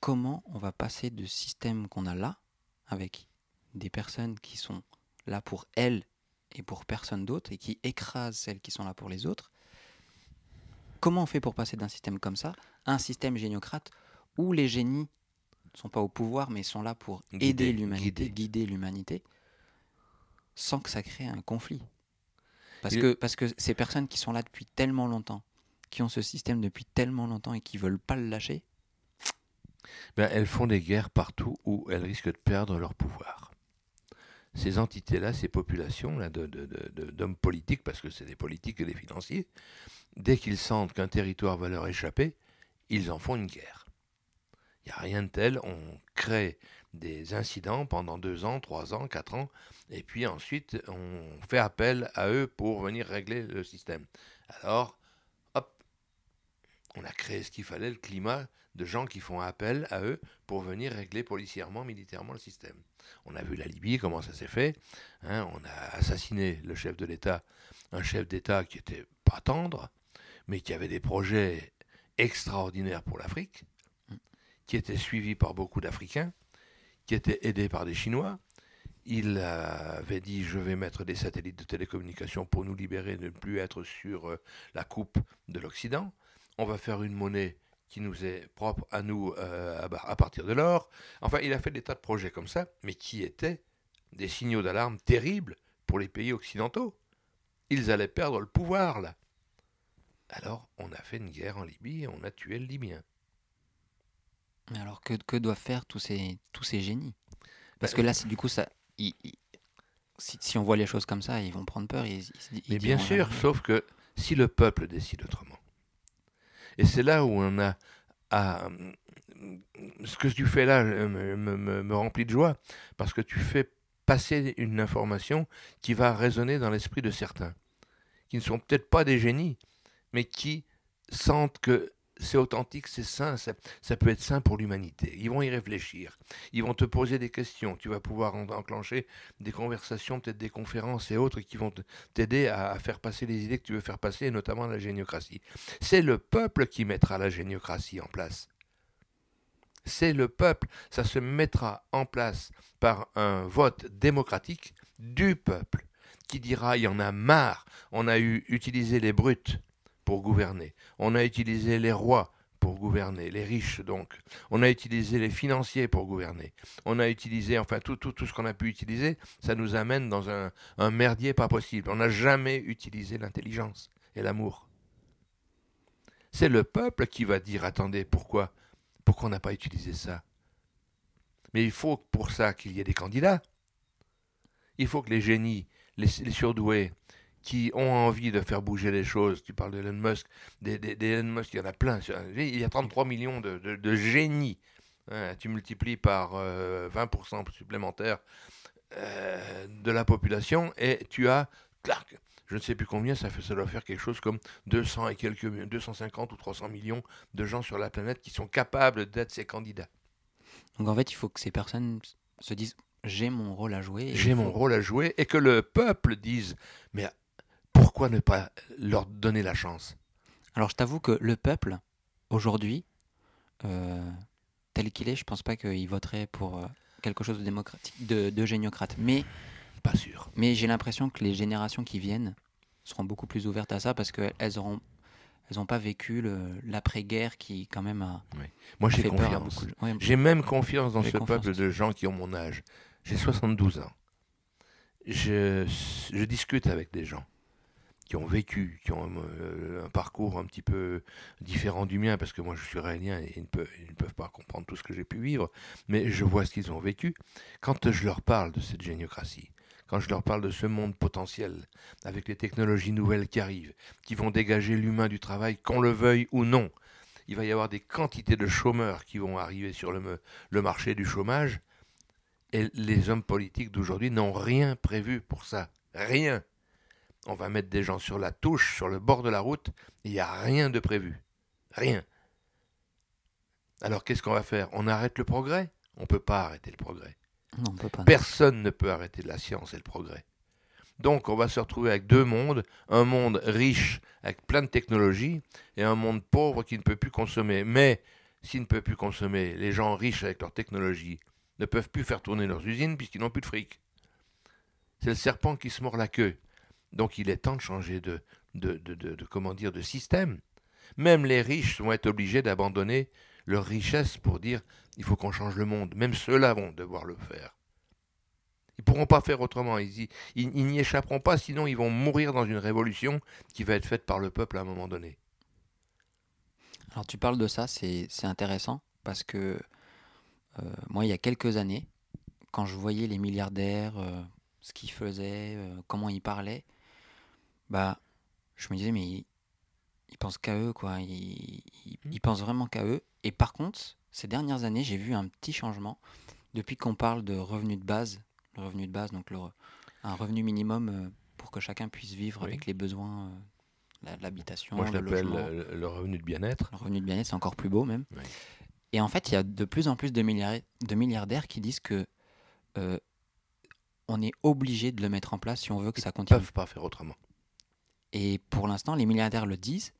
comment on va passer de système qu'on a là, avec des personnes qui sont là pour elles et pour personne d'autre, et qui écrasent celles qui sont là pour les autres, comment on fait pour passer d'un système comme ça à un système géniocrate où les génies sont pas au pouvoir, mais sont là pour aider l'humanité, guider, l'humanité, sans que ça crée un conflit? Parce, que, parce que ces personnes qui sont là depuis tellement longtemps, qui ont ce système depuis tellement longtemps et qui veulent pas le lâcher, ben, elles font des guerres partout où elles risquent de perdre leur pouvoir. Ces entités-là, ces populations-là d'hommes de, de, politiques, parce que c'est des politiques et des financiers, dès qu'ils sentent qu'un territoire va leur échapper, ils en font une guerre. Il n'y a rien de tel. On crée des incidents pendant deux ans, trois ans, quatre ans, et puis ensuite on fait appel à eux pour venir régler le système. Alors, hop, on a créé ce qu'il fallait, le climat de gens qui font appel à eux pour venir régler policièrement, militairement le système. On a vu la Libye, comment ça s'est fait. Hein, on a assassiné le chef de l'État, un chef d'État qui était pas tendre, mais qui avait des projets extraordinaires pour l'Afrique, qui étaient suivis par beaucoup d'Africains, qui étaient aidés par des Chinois. Il avait dit je vais mettre des satellites de télécommunication pour nous libérer de ne plus être sur euh, la coupe de l'Occident. On va faire une monnaie qui nous est propre à nous euh, à partir de l'or. Enfin, il a fait des tas de projets comme ça, mais qui étaient des signaux d'alarme terribles pour les pays occidentaux. Ils allaient perdre le pouvoir là. Alors, on a fait une guerre en Libye et on a tué le Libyen. Alors, que, que doivent faire tous ces, tous ces génies? Parce bah, que là, du coup, ça, si, on voit les choses comme ça, ils vont prendre peur. Mais bien sûr, sauf que si le peuple décide autrement, et c'est là où on a à, ce que tu fais là me, me, me, remplit de joie, parce que tu fais passer une information qui va résonner dans l'esprit de certains, qui ne sont peut-être pas des génies, mais qui sentent que c'est authentique, c'est sain, ça, peut être sain pour l'humanité. Ils vont y réfléchir, ils vont te poser des questions, tu vas pouvoir enclencher des conversations, peut-être des conférences et autres qui vont t'aider à, faire passer les idées que tu veux faire passer, notamment la géniocratie. C'est le peuple qui mettra la géniocratie en place. C'est le peuple, ça se mettra en place par un vote démocratique du peuple qui dira il y en a marre, on a eu utilisé les brutes pour gouverner. On a utilisé les rois pour gouverner, les riches donc. On a utilisé les financiers pour gouverner. On a utilisé, enfin tout, tout, tout ce qu'on a pu utiliser, ça nous amène dans un, un merdier pas possible. On n'a jamais utilisé l'intelligence et l'amour. C'est le peuple qui va dire, attendez, pourquoi Pourquoi on n'a pas utilisé ça? Mais il faut pour ça qu'il y ait des candidats. Il faut que les génies, les surdoués, qui ont envie de faire bouger les choses. Tu parles d'Elon Musk, des, Elon Musk, il y en a plein. Il y a 33 millions de, génies. Hein, tu multiplies par 20% euh, supplémentaire euh, de la population et tu as, Clark, je ne sais plus combien, ça, fait, ça doit faire quelque chose comme 200 et quelques, 250 ou 300 millions de gens sur la planète qui sont capables d'être ces candidats. Donc en fait, il faut que ces personnes se disent j'ai mon rôle à jouer. J'ai mon rôle à jouer et que le peuple dise mais pourquoi ne pas leur donner la chance? Alors je t'avoue que le peuple, aujourd'hui, euh, tel qu'il est, je pense pas qu'il voterait pour euh, quelque chose de démocratique, de, géniocrate. Mais pas sûr. Mais j'ai l'impression que les générations qui viennent seront beaucoup plus ouvertes à ça parce qu'elles auront elles n'ont pas vécu l'après-guerre qui quand même a. Moi j'ai confiance. j'ai même confiance dans ce peuple de gens qui ont mon âge. J'ai 72 ans. Je, je discute avec des gens qui ont vécu, qui ont euh, un parcours un petit peu différent du mien, parce que moi je suis réélien et ils ne, peuvent, pas comprendre tout ce que j'ai pu vivre, mais je vois ce qu'ils ont vécu. Quand je leur parle de cette géniocratie, quand je leur parle de ce monde potentiel, avec les technologies nouvelles qui arrivent, qui vont dégager l'humain du travail, qu'on le veuille ou non, il va y avoir des quantités de chômeurs qui vont arriver sur le marché du chômage, et les hommes politiques d'aujourd'hui n'ont rien prévu pour ça. Rien on va mettre des gens sur la touche, sur le bord de la route, il n'y a rien de prévu. Rien. Alors qu'est-ce qu'on va faire? On arrête le progrès? On ne peut pas arrêter le progrès. Non, on peut pas. Personne ne peut arrêter la science et le progrès. Donc on va se retrouver avec deux mondes, un monde riche avec plein de technologies et un monde pauvre qui ne peut plus consommer. Mais s'il ne peut plus consommer, les gens riches avec leur technologie ne peuvent plus faire tourner leurs usines puisqu'ils n'ont plus de fric. C'est le serpent qui se mord la queue. Donc il est temps de changer de, système. Même les riches vont être obligés d'abandonner leur richesse pour dire il faut qu'on change le monde. Même ceux-là vont devoir le faire. Ils ne pourront pas faire autrement. Ils n'y échapperont pas, sinon ils vont mourir dans une révolution qui va être faite par le peuple à un moment donné. Alors tu parles de ça, c'est intéressant, parce que euh, moi, il y a quelques années, quand je voyais les milliardaires, euh, ce qu'ils faisaient, euh, comment ils parlaient, bah, je me disais, mais ils, pensent qu'à eux, quoi. Ils, ils, mmh. pensent vraiment qu'à eux. Et par contre, ces dernières années, j'ai vu un petit changement. Depuis qu'on parle de revenu de base, le revenu de base, donc le, un revenu minimum euh, pour que chacun puisse vivre avec les besoins euh, de l'habitation. Moi, je l'appelle le, revenu de bien-être. Le revenu de bien-être, c'est encore plus beau même. Et en fait, il y a de plus en plus de, milliardaires, de milliardaires qui disent que euh, on est obligé de le mettre en place si on veut que ça continue. Ils ne peuvent pas faire autrement. Et pour l'instant, les milliardaires le disent,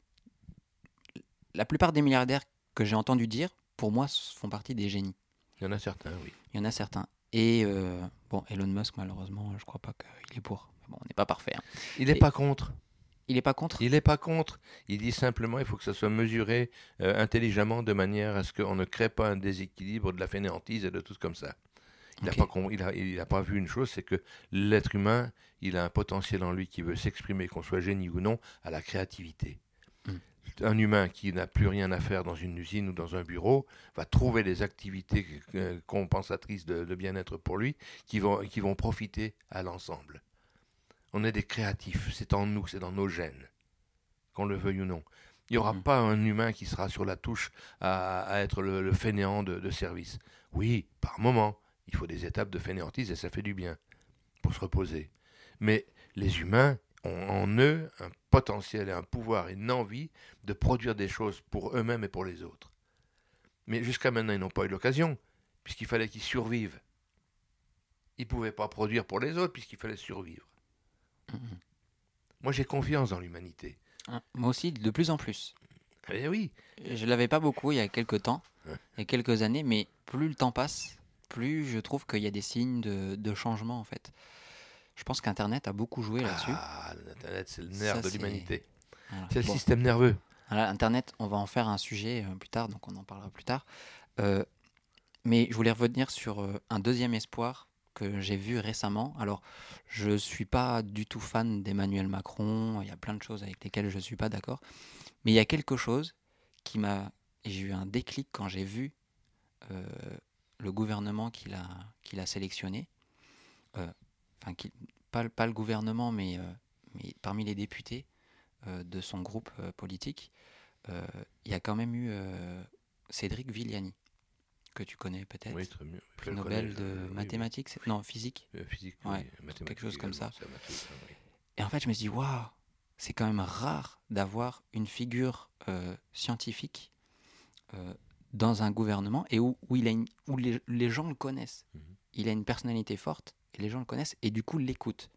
la plupart des milliardaires que j'ai entendu dire, pour moi, font partie des génies. Il y en a certains, oui. Il y en a certains. Et euh, bon, Elon Musk, malheureusement, je crois pas qu'il est pour. Bon, on n'est pas parfait. hein. Il n'est pas contre. Il n'est pas contre? Il n'est pas contre. Il dit simplement il faut que ça soit mesuré euh, intelligemment de manière à ce qu'on ne crée pas un déséquilibre de la fainéantise et de tout comme ça. Il n'a pas, il a, il a pas vu une chose, c'est que l'être humain, il a un potentiel en lui qui veut s'exprimer, qu'on soit génie ou non, à la créativité. Mm. Un humain qui n'a plus rien à faire dans une usine ou dans un bureau va trouver des activités compensatrices de, de bien-être pour lui qui vont, qui vont profiter à l'ensemble. On est des créatifs, c'est en nous, c'est dans nos gènes, qu'on le veuille ou non. Il n'y aura Mhm. pas un humain qui sera sur la touche à, à être le, le fainéant de, de service. Oui, par moment, il faut des étapes de fainéantise et ça fait du bien pour se reposer. Mais les humains ont en eux un potentiel et un pouvoir et une envie de produire des choses pour eux-mêmes et pour les autres. Mais jusqu'à maintenant, ils n'ont pas eu l'occasion, puisqu'il fallait qu'ils survivent. Ils ne pouvaient pas produire pour les autres, puisqu'il fallait survivre. Mhm. Moi, j'ai confiance dans l'humanité. Hein, Moi aussi, de plus en plus. Eh oui, Je l'avais pas beaucoup il y a quelques temps, il y a quelques années, mais plus le temps passe, plus je trouve qu'il y a des signes de, de changement en fait. Je pense qu'Internet a beaucoup joué là-dessus. ah, l'Internet, c'est le nerf Ça, de l'humanité. C'est le Bon. système nerveux. Voilà, Internet, on va en faire un sujet euh, plus tard, donc on en parlera plus tard. Euh, mais je voulais revenir sur euh, un deuxième espoir que j'ai vu récemment. Alors, je suis pas du tout fan d'Emmanuel Macron, il y a plein de choses avec lesquelles je suis pas d'accord, mais il y a quelque chose qui m'a... J'ai eu un déclic quand j'ai vu le gouvernement qu'il a, qu'il a sélectionné. Euh, Enfin, pas, le- pas le gouvernement, mais, euh, mais parmi les députés euh, de son groupe politique, il y a quand même eu Cédric Villani, que tu connais peut-être. Oui, très prix Nobel connais, de je- oui, oui. mathématiques, non, physique. Physique, Ouais, oui, mathématiques quelque chose comme ça. Et en fait, je me suis dit, waouh, c'est quand même rare d'avoir une figure scientifique dans un gouvernement et où, où il a une- où les, les gens le connaissent. Mhm. Il a une personnalité forte et les gens le connaissent et du coup l'écoutent.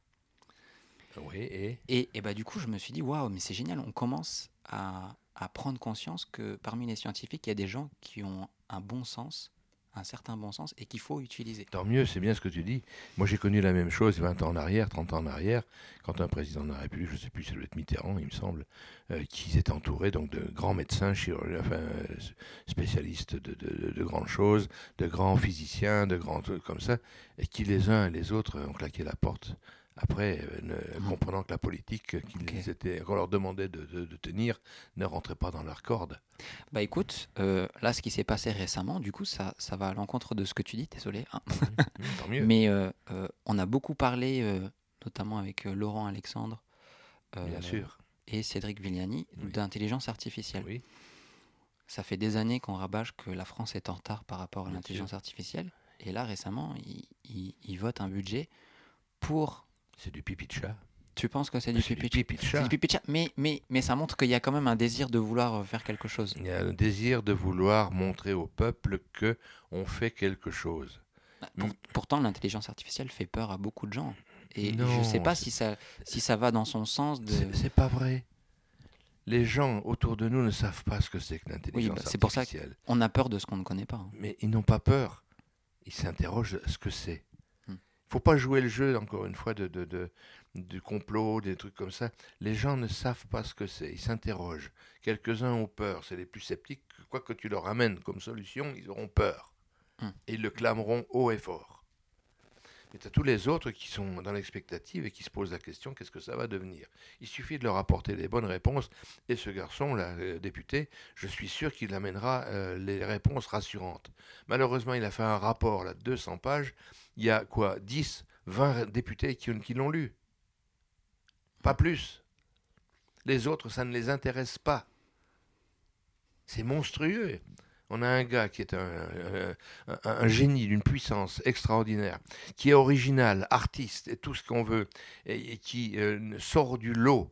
Oui, et? Et, et bah, du coup, je me suis dit, waouh, mais c'est génial, on commence à, à prendre conscience que parmi les scientifiques, il y a des gens qui ont un bon sens, un certain bon sens, et qu'il faut utiliser. tant mieux, c'est bien ce que tu dis. Moi, j'ai connu la même chose 20 ans en arrière, 30 ans en arrière, quand un président de la République, je ne sais plus, doit être Mitterrand, il me semble, euh, qui s'était entouré donc, de grands médecins, chirurgiens, enfin, euh, spécialistes de, de- de grandes choses, de grands physiciens, de grands trucs comme ça, et qui les uns et les autres ont claqué la porte. Après, euh, ne- Mhm. comprenant que la politique qu'ils Ok. étaient, qu'on leur demandait de, de- de tenir ne rentrait pas dans leur corde. Bah écoute, euh, là, ce qui s'est passé récemment, du coup, ça, ça va à l'encontre de ce que tu dis, désolé. hein. Mhm, tant mieux. Mais euh, euh, on a beaucoup parlé, euh, notamment avec euh, Laurent Alexandre euh, Bien sûr. et Cédric Villani, Oui. d'intelligence artificielle. Oui. Ça fait des années qu'on rabâche que la France est en retard par rapport à l'intelligence artificielle. Et là, récemment, ils il, il votent un budget pour... C'est du pipi de chat. Tu penses que c'est du pipi du pipi de C'est chat? du pipi de chat, mais, mais, mais ça montre qu'il y a quand même un désir de vouloir euh, faire quelque chose. Il y a le désir de vouloir montrer au peuple que on fait quelque chose. Pour- Mm. pourtant, l'intelligence artificielle fait peur à beaucoup de gens. Et je ne sais pas si ça, si ça va dans son sens de... C'est pas vrai. Les gens autour de nous ne savent pas ce que c'est que l'intelligence bah, c'est pour ça que- artificielle. On a peur de ce qu'on ne connaît pas. hein. Mais ils n'ont pas peur. Ils s'interrogent ce que c'est. Il faut pas jouer le jeu, encore une fois, de, de, de- du complot, des trucs comme ça. Les gens ne savent pas ce que c'est. Ils s'interrogent. Quelques-uns ont peur. C'est les plus sceptiques. Quoi que tu leur amènes comme solution, ils auront peur. Hmm. Et ils le clameront haut et fort. Mais tu as tous les autres qui sont dans l'expectative et qui se posent la question qu'est-ce que ça va devenir? Il suffit de leur apporter les bonnes réponses. Et ce garçon, là, euh, député, je suis sûr qu'il amènera euh, les réponses rassurantes. Malheureusement, il a fait un rapport là, de 200 pages. Il y a quoi 10, 20 députés qui, l'ont lu? Pas plus. Les autres, ça ne les intéresse pas. C'est monstrueux. On a un gars qui est un, génie d'une puissance extraordinaire, qui est original, artiste et tout ce qu'on veut, et, qui euh, sort du lot.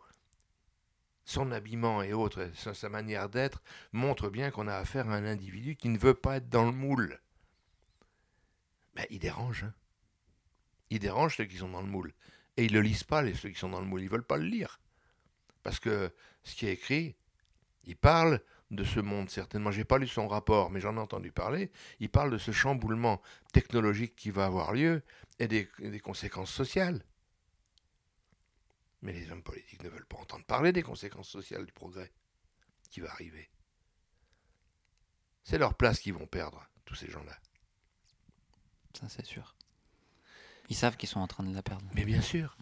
Son habillement et autres, sa manière d'être, montre bien qu'on a affaire à un individu qui ne veut pas être dans le moule. Mais il dérange. hein. Il dérange ceux qui sont dans le moule. Et ils ne le lisent pas, ceux qui sont dans le moule. Ils ne veulent pas le lire. Parce que ce qui est écrit, il parle de ce monde, certainement. J'ai pas lu son rapport, mais j'en ai entendu parler. Il parle de ce chamboulement technologique qui va avoir lieu et des conséquences sociales. Mais les hommes politiques ne veulent pas entendre parler des conséquences sociales du progrès qui va arriver. C'est leur place qu'ils vont perdre, tous ces gens-là. Ça, c'est sûr. Ils savent qu'ils sont en train de la perdre. Mais bien sûr.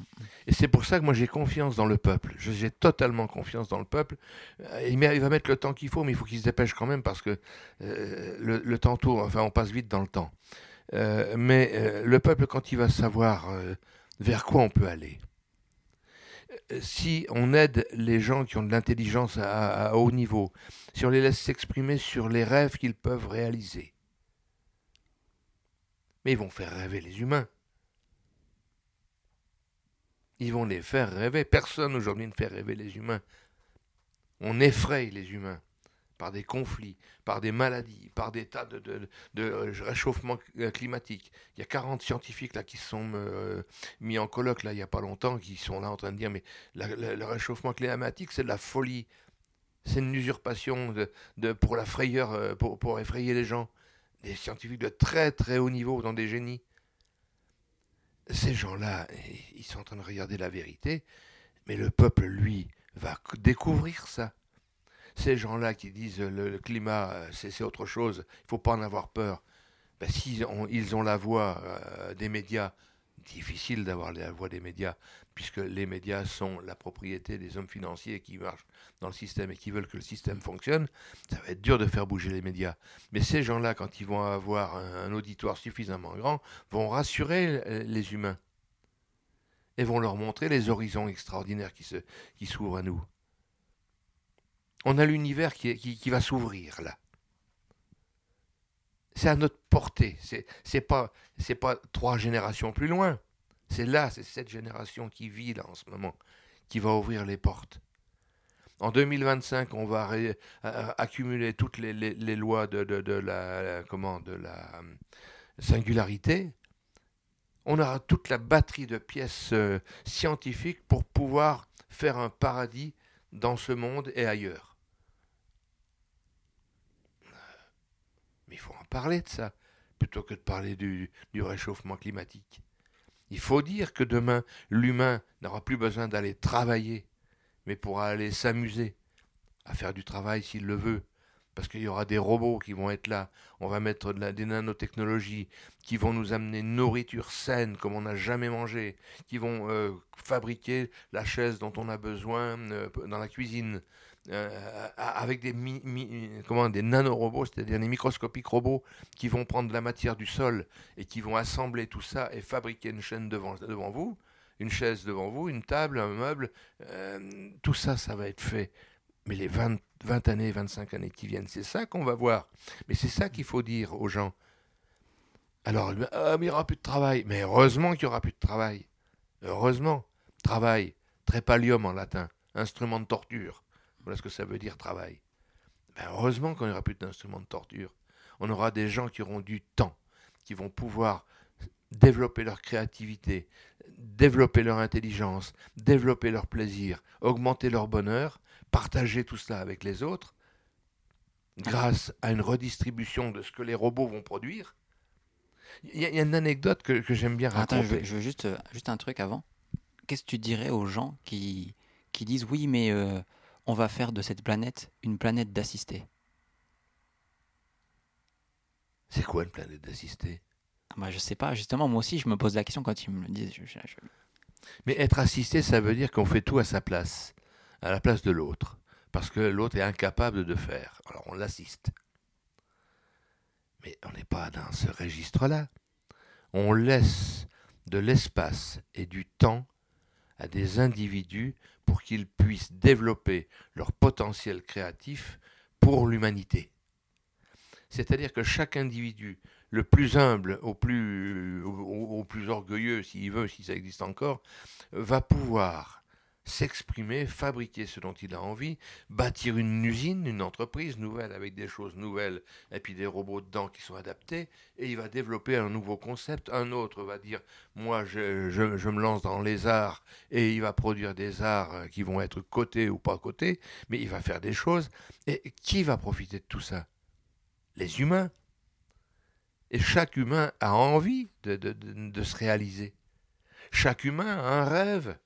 Et c'est pour ça que moi j'ai confiance dans le peuple. J'ai totalement confiance dans le peuple. Euh, il, va mettre le temps qu'il faut, mais il faut qu'il se dépêche quand même parce que euh, le, temps tourne. Enfin, on passe vite dans le temps. Euh, mais le peuple, quand il va savoir vers quoi on peut aller, si on aide les gens qui ont de l'intelligence à, haut niveau, si on les laisse s'exprimer sur les rêves qu'ils peuvent réaliser, mais ils vont faire rêver les humains. Ils vont les faire rêver. Personne aujourd'hui ne fait rêver les humains. On effraie les humains par des conflits, par des maladies, par des tas de, réchauffement climatique. Il y a 40 scientifiques là qui se sont euh, mis en colloque là il n'y a pas longtemps, qui sont là en train de dire mais le réchauffement climatique c'est de la folie, c'est une usurpation pour la frayeur, euh, pour effrayer les gens. Des scientifiques de très très haut niveau dans des génies ces gens-là, ils sont en train de regarder la vérité, mais le peuple, lui, va découvrir ça. Ces gens-là qui disent le, climat, euh, c'est autre chose, il ne faut pas en avoir peur. Ben, S'ils ont, ils ont la voix euh, des médias, difficile d'avoir la voix des médias, puisque les médias sont la propriété des hommes financiers qui marchent dans le système et qui veulent que le système fonctionne, ça va être dur de faire bouger les médias. Mais ces gens-là, quand ils vont avoir un, auditoire suffisamment grand, vont rassurer les humains et vont leur montrer les horizons extraordinaires qui, se, qui s'ouvrent à nous. On a l'univers qui, qui, va s'ouvrir là. C'est à notre portée. C'est, c'est pas, c'est pas trois générations plus loin. C'est là, c'est cette génération qui vit là en ce moment, qui va ouvrir les portes. En 2025, on va accumuler toutes les, lois de, la, comment, de la euh, singularité. On aura toute la batterie de pièces euh, scientifiques pour pouvoir faire un paradis dans ce monde et ailleurs. Mais il faut en parler de ça, plutôt que de parler du réchauffement climatique. Il faut dire que demain, l'humain n'aura plus besoin d'aller travailler mais pourra aller s'amuser à faire du travail s'il le veut. Parce qu'il y aura des robots qui vont être là. On va mettre des nanotechnologies qui vont nous amener nourriture saine comme on n'a jamais mangé, qui vont euh, fabriquer la chaise dont on a besoin euh, dans la cuisine, euh, avec des, comment, des nanorobots, c'est-à-dire des microscopiques robots qui vont prendre la matière du sol et qui vont assembler tout ça et fabriquer une chaîne devant vous une chaise devant vous, une table, un meuble, euh, tout ça, ça va être fait. Mais les 20, 20 années, 25 années qui viennent, c'est ça qu'on va voir. Mais c'est ça qu'il faut dire aux gens. Alors, ah, il n'y aura plus de travail. Mais heureusement qu'il n'y aura plus de travail. Heureusement. Travail, trépalium en latin, instrument de torture. Voilà ce que ça veut dire travail. Ben, heureusement qu'on n'y aura plus d'instrument de torture. On aura des gens qui auront du temps, qui vont pouvoir développer leur créativité, développer leur intelligence, développer leur plaisir, augmenter leur bonheur, partager tout cela avec les autres, grâce à une redistribution de ce que les robots vont produire. Il y, a une anecdote que, j'aime bien raconter. Attends, je veux, juste, juste un truc avant. Qu'est-ce que tu dirais aux gens qui, qui disent oui, mais euh, on va faire de cette planète une planète d'assistés C'est quoi une planète d'assistés bah, je sais pas, justement, moi aussi, je me pose la question quand ils me le disent. Mais être assisté, ça veut dire qu'on fait tout à sa place, à la place de l'autre, parce que l'autre est incapable de faire. Alors on l'assiste. Mais on n'est pas dans ce registre-là. On laisse de l'espace et du temps à des individus pour qu'ils puissent développer leur potentiel créatif pour l'humanité. C'est-à-dire que chaque individu le plus humble au plus, au, plus orgueilleux, s'il veut, si ça existe encore, va pouvoir s'exprimer, fabriquer ce dont il a envie, bâtir une usine, une entreprise nouvelle avec des choses nouvelles et puis des robots dedans qui sont adaptés, et il va développer un nouveau concept. Un autre va dire, moi je, je, me lance dans les arts, et il va produire des arts qui vont être cotés ou pas cotés, mais il va faire des choses. Et qui va profiter de tout ça? Les humains. Et chaque humain a envie de, se réaliser. Chaque humain a un rêve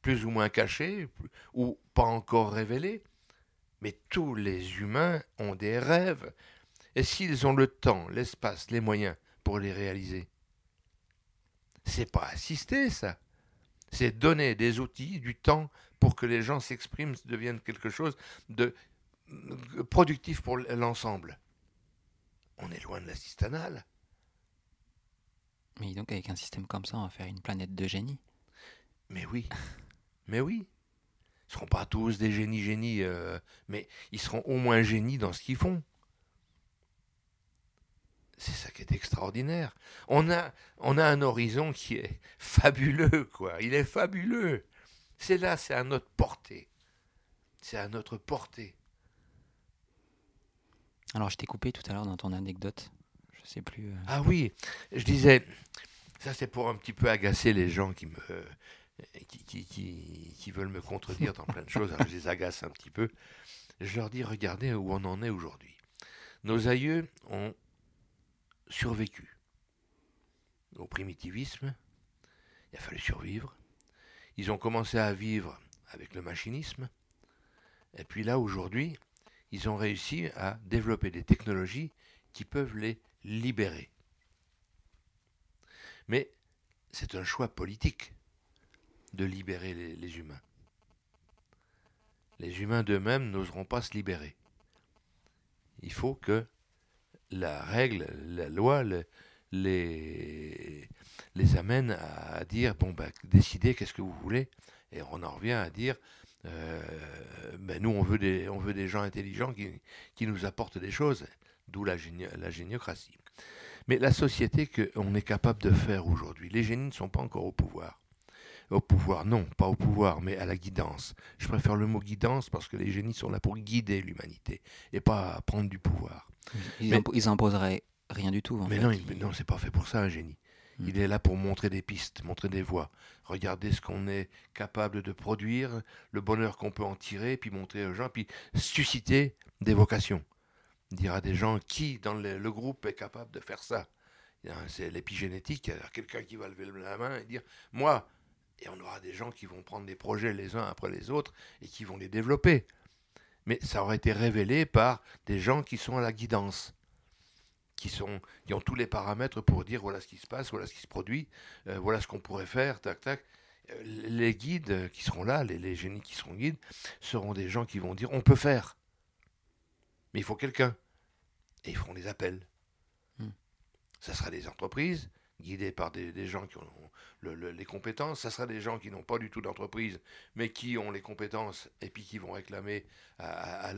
plus ou moins caché, ou pas encore révélé. Mais tous les humains ont des rêves, et s'ils ont le temps, l'espace, les moyens pour les réaliser, c'est pas assister ça. C'est donner des outils, du temps pour que les gens s'expriment, deviennent quelque chose de productif pour l'ensemble. On est loin de l'assistanal. Mais donc avec un système comme ça, on va faire une planète de génie. Mais oui. Mais oui. Ils ne seront pas tous des génies génies, euh, mais ils seront au moins génies dans ce qu'ils font. C'est ça qui est extraordinaire. On a, on a un horizon qui est fabuleux, quoi. Il est fabuleux. C'est là, c'est à notre portée. C'est à notre portée. Alors, je t'ai coupé tout à l'heure dans ton anecdote. Je sais plus. Euh. Ah oui, je disais, ça c'est pour un petit peu agacer les gens qui me, qui, veulent me contredire dans plein de choses, je les agace un petit peu, je leur dis regardez où on en est aujourd'hui. Nos aïeux ont survécu au primitivisme, il a fallu survivre. Ils ont commencé à vivre avec le machinisme, et puis là aujourd'hui, ils ont réussi à développer des technologies qui peuvent les libérer. Mais c'est un choix politique de libérer les, humains. Les humains d'eux-mêmes n'oseront pas se libérer. Il faut que la règle, la loi les, amène à, dire, bon, ben, décidez qu'est-ce que vous voulez? Et on en revient à dire, ben, nous, on veut, des, on veut des gens intelligents qui, qui nous apportent des choses, d'où la, la géniocratie. Mais la société qu'on est capable de faire aujourd'hui, les génies ne sont pas encore au pouvoir. Au pouvoir, non, pas au pouvoir, mais à la guidance. Je préfère le mot guidance parce que les génies sont là pour guider l'humanité et pas prendre du pouvoir. Ils, imposeraient rien du tout. mais non, non, c'est pas fait pour ça un génie. Il est là pour montrer des pistes, montrer des voies. Regarder ce qu'on est capable de produire, le bonheur qu'on peut en tirer, puis montrer aux gens, puis susciter des vocations. Dire à des gens qui dans le, groupe est capable de faire ça? C'est l'épigénétique, il y a quelqu'un qui va lever la main et dire Moi, et on aura des gens qui vont prendre des projets les uns après les autres et qui vont les développer. Mais ça aurait été révélé par des gens qui sont à la guidance, qui, sont, qui ont tous les paramètres pour dire voilà ce qui se passe, voilà ce qui se produit, euh, voilà ce qu'on pourrait faire, tac, tac. Euh, les guides qui seront là, les, les génies qui seront guides, seront des gens qui vont dire on peut faire. Mais il faut quelqu'un. Et ils feront les appels. Hmm. Ça sera des entreprises, guidés par des, gens qui ont les compétences. Ça sera des gens qui n'ont pas du tout d'entreprise, mais qui ont les compétences et puis qui vont réclamer à,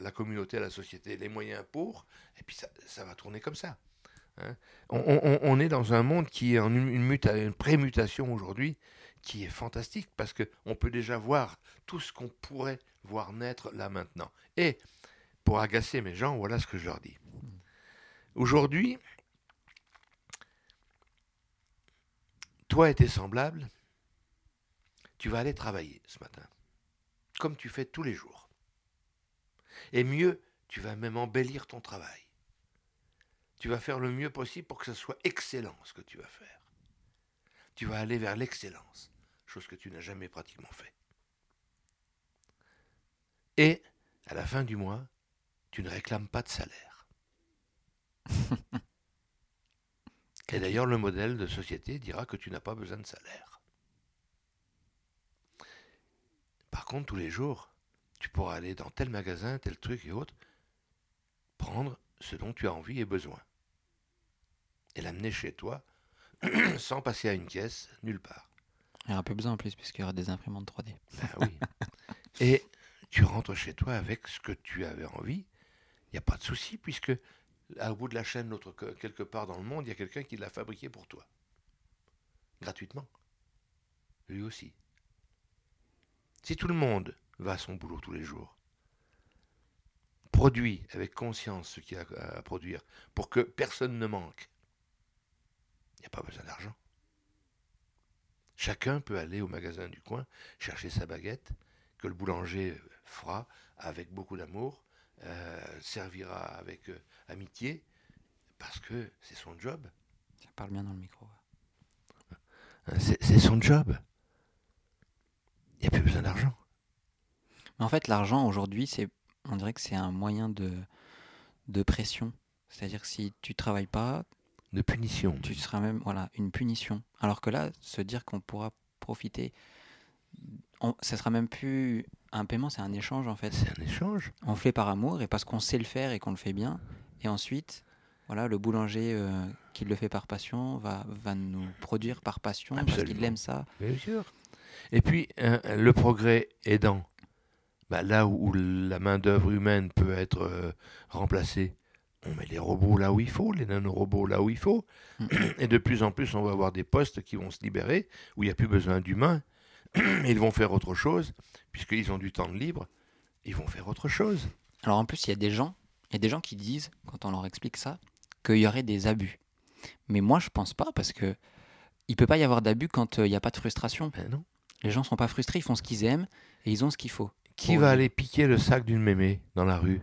la, communauté, à la société, les moyens pour. Et puis ça, va tourner comme ça. Hein. On, est dans un monde qui est en une, une prémutation aujourd'hui qui est fantastique parce qu'on peut déjà voir tout ce qu'on pourrait voir naître là maintenant. Et pour agacer mes gens, voilà ce que je leur dis. Aujourd'hui, toi et tes semblables, tu vas aller travailler ce matin, comme tu fais tous les jours. Et mieux, tu vas même embellir ton travail. Tu vas faire le mieux possible pour que ce soit excellent ce que tu vas faire. Tu vas aller vers l'excellence, chose que tu n'as jamais pratiquement fait. Et, à la fin du mois, tu ne réclames pas de salaire. Et d'ailleurs, le modèle de société dira que tu n'as pas besoin de salaire. Par contre, tous les jours, tu pourras aller dans tel magasin, tel truc et autre, prendre ce dont tu as envie et besoin. Et l'amener chez toi sans passer à une caisse, nulle part. Il y aura peu besoin en plus, puisqu'il y aura des imprimantes 3D. Ben oui. Et tu rentres chez toi avec ce que tu avais envie. Il n'y a pas de souci, puisque au bout de la chaîne, quelque part dans le monde, il y a quelqu'un qui l'a fabriqué pour toi. Gratuitement. Lui aussi. Si tout le monde va à son boulot tous les jours, produit avec conscience ce qu'il a à produire pour que personne ne manque, il n'y a pas besoin d'argent. Chacun peut aller au magasin du coin chercher sa baguette, que le boulanger fera avec beaucoup d'amour, euh, servira avec euh, amitié, parce que c'est son job. Ça parle bien dans le micro. C'est son job. Il n'y a plus besoin d'argent. Mais en fait, l'argent aujourd'hui, c'est, on dirait que c'est un moyen de, de pression. C'est-à-dire que si tu travailles pas, de punition. Tu seras même voilà une punition. Alors que là, se dire qu'on pourra profiter, on, ça sera même plus un paiement, c'est un échange en fait. C'est un échange. On fait par amour et parce qu'on sait le faire et qu'on le fait bien. Et ensuite, voilà, le boulanger euh, qui le fait par passion va, va nous produire par passion parce qu'il aime ça. Bien sûr. Et puis, le progrès aidant, bah, là où, la main-d'œuvre humaine peut être euh, remplacée, on met les robots là où il faut, les nanorobots là où il faut. Mm. Et de plus en plus, on va avoir des postes qui vont se libérer, où il n'y a plus besoin d'humains. Ils vont faire autre chose, puisqu'ils ont du temps libre, ils vont faire autre chose. Alors en plus, il y a des gens, il y a des gens qui disent, quand on leur explique ça, qu'il y aurait des abus. Mais moi, je pense pas, parce que il peut pas y avoir d'abus quand euh, il n'y a pas de frustration. Ben non. Les gens sont pas frustrés, ils font ce qu'ils aiment et ils ont ce qu'il faut. Qui va aller piquer le sac d'une mémé dans la rue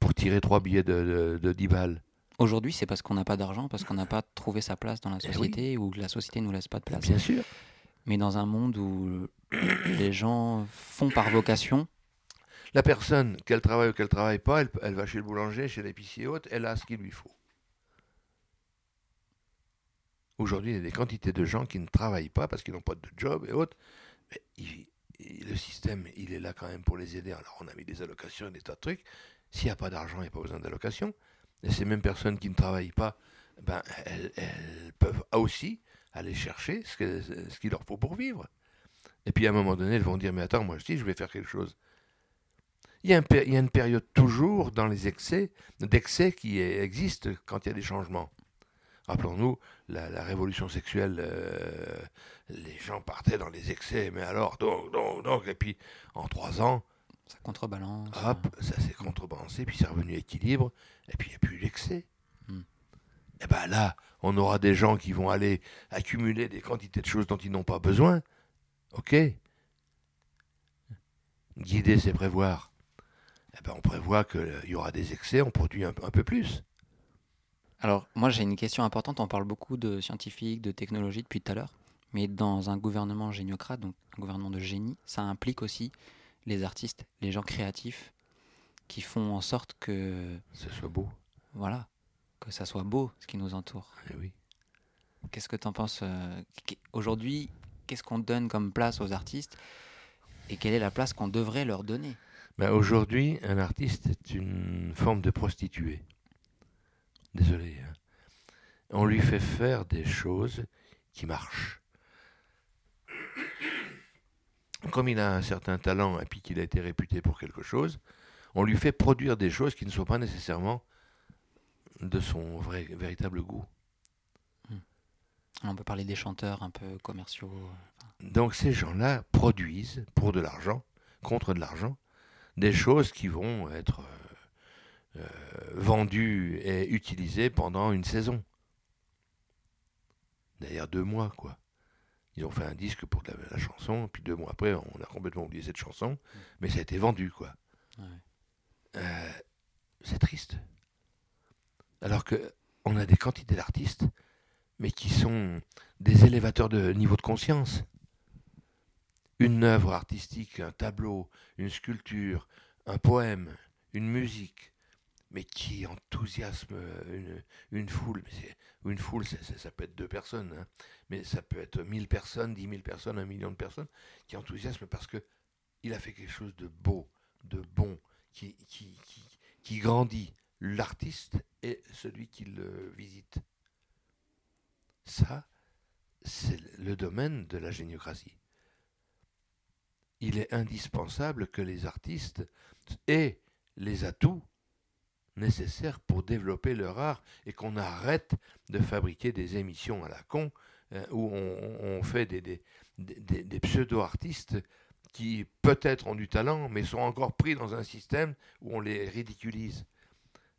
pour tirer trois billets de, de, 10 balles? Aujourd'hui, c'est parce qu'on n'a pas d'argent, parce qu'on n'a pas trouvé sa place dans la eh société ou que la société nous laisse pas de place. Bien sûr. Mais dans un monde où les gens font par vocation. La personne, qu'elle travaille ou qu'elle travaille pas, elle, va chez le boulanger, chez l'épicier haute, elle a ce qu'il lui faut. Aujourd'hui, il y a des quantités de gens qui ne travaillent pas parce qu'ils n'ont pas de job et autres. Mais le système, il est là quand même pour les aider. Alors, on a mis des allocations des tas de trucs. S'il n'y a pas d'argent, il n'y a pas besoin d'allocation. Et ces mêmes personnes qui ne travaillent pas, ben, elles, peuvent aussi aller chercher ce, ce qu'il leur faut pour vivre. Et puis à un moment donné, elles vont dire, mais attends, moi aussi, je vais faire quelque chose. Il y, a il y a une période toujours dans les excès, d'excès qui existe quand il y a des changements. Rappelons-nous, la, révolution sexuelle, euh, les gens partaient dans les excès, mais alors, donc, donc, donc, et puis en trois ans, ça contrebalance. Hop, ça s'est contrebalancé, puis c'est revenu à équilibre, et puis il n'y a plus l'excès. Hmm. Et bien là, on aura des gens qui vont aller accumuler des quantités de choses dont ils n'ont pas besoin. Ok Guider, c'est prévoir. Eh ben, on prévoit qu'il y aura des excès, on produit un peu plus. Alors, moi, j'ai une question importante. On parle beaucoup de scientifiques, de technologie depuis tout à l'heure. Mais dans un gouvernement géniocrate, donc un gouvernement de génie, ça implique aussi les artistes, les gens créatifs qui font en sorte que. Ça soit beau. Voilà. Que ça soit beau, ce qui nous entoure. Eh oui. Qu'est-ce que tu en penses euh, Aujourd'hui, qu'est-ce qu'on donne comme place aux artistes Et quelle est la place qu'on devrait leur donner? Ben Aujourd'hui, un artiste est une forme de prostituée. Désolé. Hein. On lui fait faire des choses qui marchent. Comme il a un certain talent et puis qu'il a été réputé pour quelque chose, on lui fait produire des choses qui ne sont pas nécessairement de son vrai, véritable goût. Hmm. On peut parler des chanteurs un peu commerciaux. Donc ces gens-là produisent pour de l'argent, contre de l'argent, des choses qui vont être euh, euh, vendu et utilisé pendant une saison. D'ailleurs, deux mois, quoi. Ils ont fait un disque pour la, chanson, puis deux mois après, on a complètement oublié cette chanson, mm. mais ça a été vendu, quoi. Euh, c'est triste. Alors que on a des quantités d'artistes, mais qui sont des élévateurs de niveau de conscience. Une œuvre artistique, un tableau, une sculpture, un poème, une musique, mais qui enthousiasme une, foule. Ou une foule, ça peut être deux personnes, hein. mais ça peut être mille personnes, dix mille personnes, un million de personnes, qui enthousiasment parce que il a fait quelque chose de beau, de bon, qui grandit l'artiste et celui qui le visite. Ça, c'est le domaine de la géniocratie. Il est indispensable que les artistes aient les atouts nécessaires pour développer leur art et qu'on arrête de fabriquer des émissions à la con euh, où on, fait des, des, pseudo-artistes qui peut-être ont du talent, mais sont encore pris dans un système où on les ridiculise.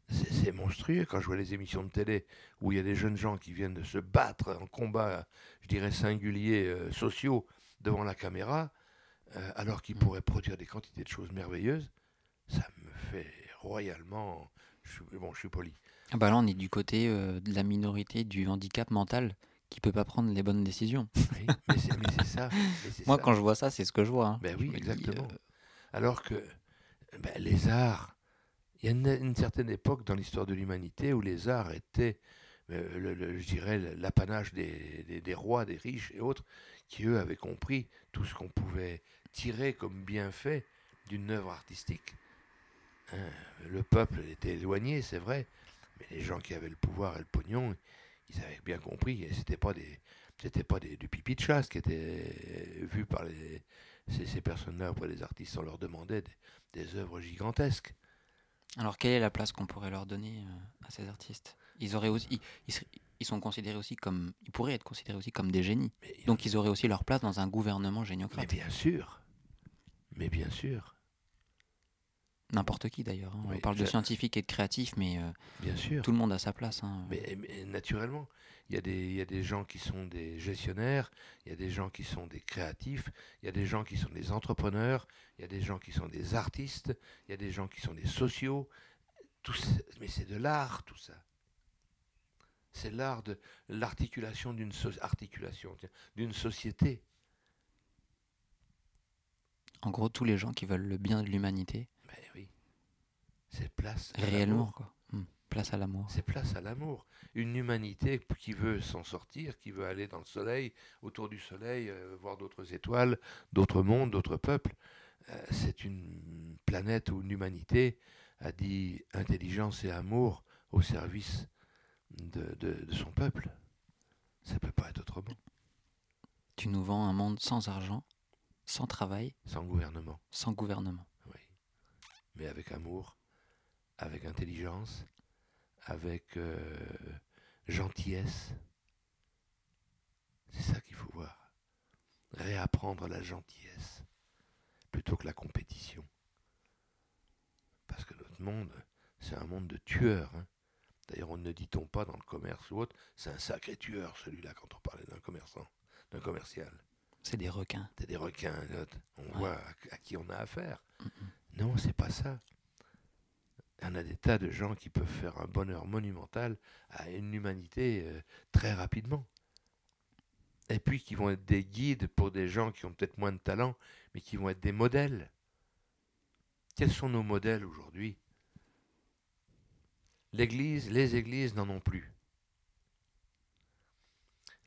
C'est monstrueux quand je vois les émissions de télé où il y a des jeunes gens qui viennent de se battre en combat, je dirais, singuliers, euh, sociaux, devant la caméra, euh, alors qu'ils pourraient produire des quantités de choses merveilleuses. Ça me fait royalement. Je, bon, je suis poli. Ah bah là, on est du côté euh, de la minorité du handicap mental qui peut pas prendre les bonnes décisions. Oui, mais c'est ça. Moi, quand je vois ça, c'est ce que je vois. Hein. Ben oui, exactement. Alors que ben, les arts il y a une, certaine époque dans l'histoire de l'humanité où les arts étaient, euh, je dirais, l'apanage des, rois, des riches et autres, qui eux avaient compris tout ce qu'on pouvait tirer comme bienfait d'une œuvre artistique. Hein, le peuple était éloigné, c'est vrai, mais les gens qui avaient le pouvoir et le pognon, ils avaient bien compris. Et c'était pas des, c'était pas du pipi de chasse qui était vu par ces, personnes-là auprès des artistes. On leur demandait des œuvres gigantesques. Alors, quelle est la place qu'on pourrait leur donner euh, à ces artistes? Ils auraient aussi, ils, sont considérés aussi comme, ils pourraient être considérés aussi comme des génies. Donc, ils auraient aussi leur place dans un gouvernement géniocrate. Mais bien sûr, mais bien sûr. N'importe qui d'ailleurs. Hein. On parle de scientifiques et de créatifs, mais euh, bien sûr. tout le monde a sa place. Hein. Mais, naturellement, il y, a des, il y a des gens qui sont des gestionnaires, il y a des gens qui sont des créatifs, il y a des gens qui sont des entrepreneurs, il y a des gens qui sont des artistes, il y a des gens qui sont des sociaux. Tout mais c'est de l'art tout ça. C'est l'art de l'articulation d'une articulation d'une société. En gros, tous les gens qui veulent le bien de l'humanité c'est place. Réellement, quoi. Place à l'amour. C'est place à l'amour. Une humanité qui veut s'en sortir, qui veut aller dans le soleil, autour du soleil, euh, voir d'autres étoiles, d'autres mondes, d'autres peuples. Euh, c'est une planète où une humanité a dit intelligence et amour au service de, de son peuple. Ça ne peut pas être autrement. Tu nous vends un monde sans argent, sans travail. Sans gouvernement. Sans gouvernement. Oui. Mais avec amour, avec intelligence, avec euh, gentillesse. C'est ça qu'il faut voir. Réapprendre la gentillesse plutôt que la compétition. Parce que notre monde, c'est un monde de tueurs. Hein. D'ailleurs, on ne dit-on pas dans le commerce ou autre, c'est un sacré tueur celui-là quand on parlait d'un commerçant, d'un commercial. C'est des requins. C'est des requins. On voit à, qui on a affaire. Non, c'est pas ça. On a des tas de gens qui peuvent faire un bonheur monumental à une humanité euh, très rapidement. Et puis qui vont être des guides pour des gens qui ont peut-être moins de talent, mais qui vont être des modèles. Quels sont nos modèles aujourd'hui? L'Église, les églises n'en ont plus.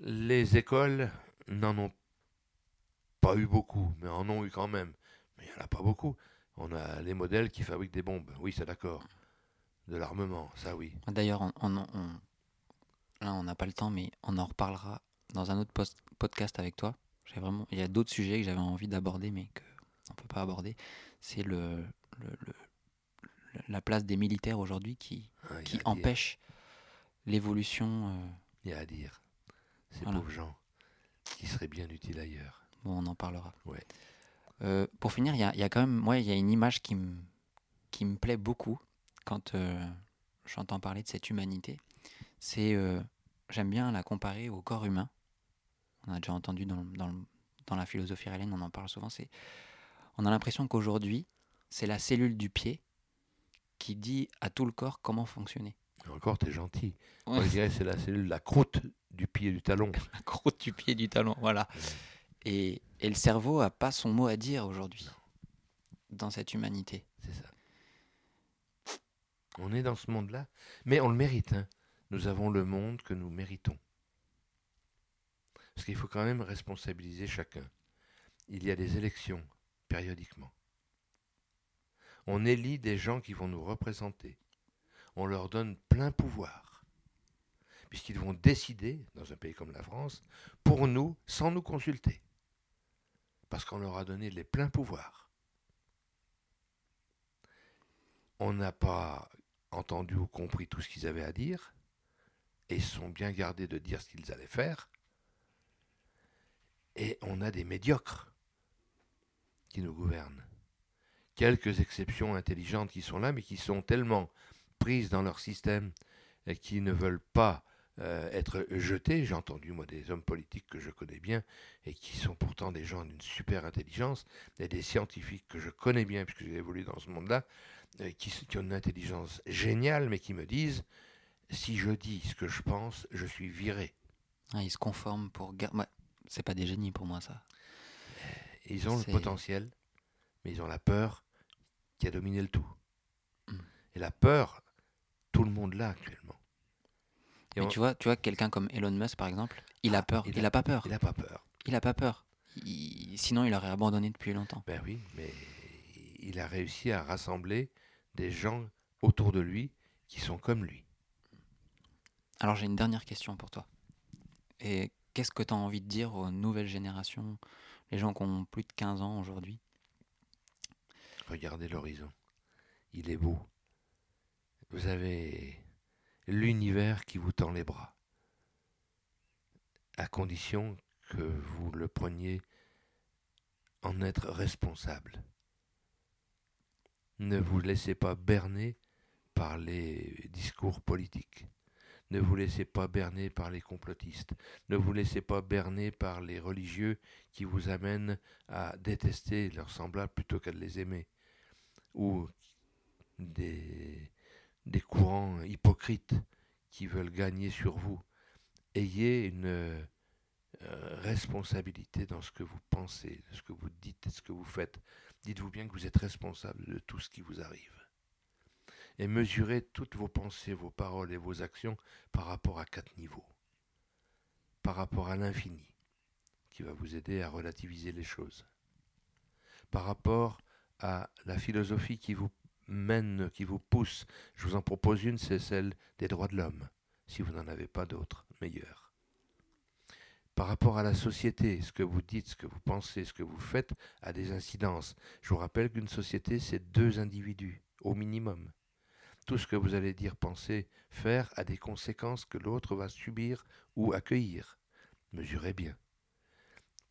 Les écoles n'en ont pas eu beaucoup, mais en ont eu quand même. Mais il n'y en a pas beaucoup. On a les modèles qui fabriquent des bombes. Oui, c'est d'accord. De l'armement, ça oui. D'ailleurs, on, là, on n'a pas le temps, mais on en reparlera dans un autre podcast avec toi. Vraiment, il y a d'autres sujets que j'avais envie d'aborder, mais qu'on ne peut pas aborder. C'est le, la place des militaires aujourd'hui qui, ah, qui empêche l'évolution. Euh, il y a à dire. Ces pauvres gens qui seraient bien utiles ailleurs. Bon, on en parlera. Ouais. Euh, pour finir, il y a, quand même, moi, il y a une image qui me qui me plaît beaucoup quand euh, j'entends parler de cette humanité. C'est, euh, j'aime bien la comparer au corps humain. On a déjà entendu dans, dans, dans la philosophie rélienne, on en parle souvent. C'est, on a l'impression qu'aujourd'hui, c'est la cellule du pied qui dit à tout le corps comment fonctionner. Encore, t'es gentil. Moi, je dirais c'est la cellule, la croûte du pied du talon. la croûte du pied du talon, voilà. Et, le cerveau a pas son mot à dire aujourd'hui dans cette humanité. C'est ça. On est dans ce monde-là, mais on le mérite. Hein. Nous avons le monde que nous méritons. Parce qu'il faut quand même responsabiliser chacun. Il y a des élections périodiquement. On élit des gens qui vont nous représenter. On leur donne plein pouvoir. Puisqu'ils vont décider, dans un pays comme la France, pour nous, sans nous consulter parce qu'on leur a donné les pleins pouvoirs. On n'a pas entendu ou compris tout ce qu'ils avaient à dire, et sont bien gardés de dire ce qu'ils allaient faire. Et on a des médiocres qui nous gouvernent. Quelques exceptions intelligentes qui sont là, mais qui sont tellement prises dans leur système et qui ne veulent pas euh, être jetés. J'ai entendu, moi, des hommes politiques que je connais bien et qui sont pourtant des gens d'une super intelligence, et des scientifiques que je connais bien, puisque j'ai évolué dans ce monde-là, euh, qui, qui, ont une intelligence géniale, mais qui me disent si je dis ce que je pense, je suis viré. Ah, ils se conforment pour. Ouais, c'est pas des génies pour moi, ça. Ils ont le potentiel, mais ils ont la peur qui a dominé le tout. Hmm. Et la peur, tout le monde l'a actuellement. Mais tu vois, tu vois quelqu'un comme Elon Musk, par exemple, il a ah, peur. Il, n'a a pas peur. Il a pas peur. Il a pas peur. Sinon, il aurait abandonné depuis longtemps. Ben oui, mais il a réussi à rassembler des gens autour de lui qui sont comme lui. Alors j'ai une dernière question pour toi. Et qu'est-ce que tu as envie de dire aux nouvelles générations, les gens qui ont plus de 15 ans aujourd'hui? Regardez l'horizon. Il est beau. Vous avez l'univers qui vous tend les bras, à condition que vous le preniez en être responsable. Ne vous laissez pas berner par les discours politiques. Ne vous laissez pas berner par les complotistes. Ne vous laissez pas berner par les religieux qui vous amènent à détester leurs semblables plutôt qu'à les aimer. Ou des, des courants hypocrites qui veulent gagner sur vous. Ayez une euh, responsabilité dans ce que vous pensez, ce que vous dites et ce que vous faites. Dites-vous bien que vous êtes responsable de tout ce qui vous arrive. Et mesurez toutes vos pensées, vos paroles et vos actions par rapport à quatre niveaux. Par rapport à l'infini, qui va vous aider à relativiser les choses. Par rapport à la philosophie qui vous mène, qui vous pousse. Je vous en propose une, c'est celle des droits de l'homme, si vous n'en avez pas d'autres meilleures. Par rapport à la société, ce que vous dites, ce que vous pensez, ce que vous faites a des incidences. Je vous rappelle qu'une société, c'est deux individus, au minimum. Tout ce que vous allez dire, penser, faire a des conséquences que l'autre va subir ou accueillir. Mesurez bien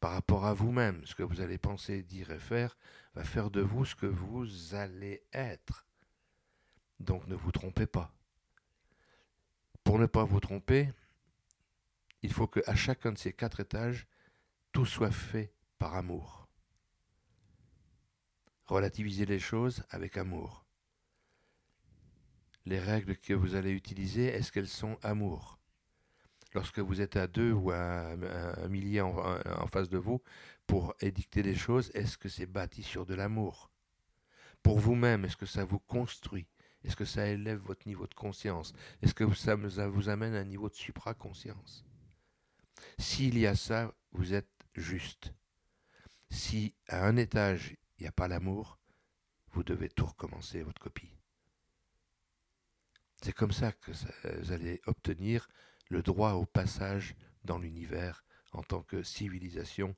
par rapport à vous-même, ce que vous allez penser, dire et faire, va faire de vous ce que vous allez être. Donc ne vous trompez pas. Pour ne pas vous tromper, il faut qu'à chacun de ces quatre étages, tout soit fait par amour. Relativisez les choses avec amour. Les règles que vous allez utiliser, est-ce qu'elles sont amour? Lorsque vous êtes à deux ou à un, millier en, face de vous pour édicter des choses, est-ce que c'est bâti sur de l'amour? Pour vous-même, est-ce que ça vous construit? Est-ce que ça élève votre niveau de conscience? Est-ce que ça vous amène à un niveau de supraconscience? S'il y a ça, vous êtes juste. Si à un étage, il n'y a pas l'amour, vous devez tout recommencer, votre copie. C'est comme ça que vous allez obtenir le droit au passage dans l'univers en tant que civilisation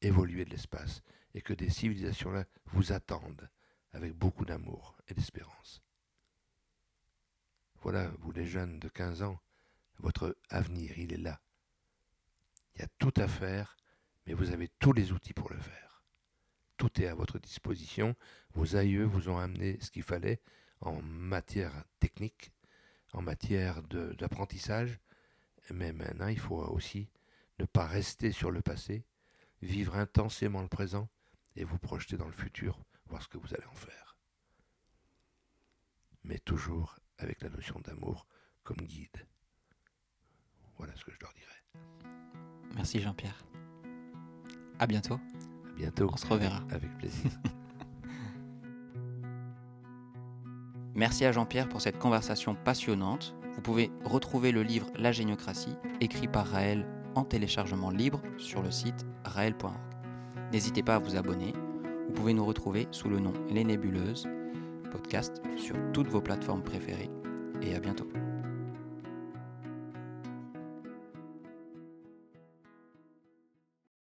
évoluée de l'espace, et que des civilisations-là vous attendent avec beaucoup d'amour et d'espérance. Voilà, vous les jeunes de 15 ans, votre avenir, il est là. Il y a tout à faire, mais vous avez tous les outils pour le faire. Tout est à votre disposition. Vos aïeux vous ont amené ce qu'il fallait en matière technique, en matière d'apprentissage, mais maintenant il faut aussi ne pas rester sur le passé, vivre intensément le présent et vous projeter dans le futur, voir ce que vous allez en faire. Mais toujours avec la notion d'amour comme guide. Voilà ce que je leur dirais. Merci Jean-Pierre. À bientôt. À bientôt. On se reverra. Avec plaisir. Merci à Jean-Pierre pour cette conversation passionnante. Vous pouvez retrouver le livre La géniocratie, écrit par Raël en téléchargement libre sur le site raël.org. N'hésitez pas à vous abonner. Vous pouvez nous retrouver sous le nom Les Nébuleuses, podcast sur toutes vos plateformes préférées. Et à bientôt.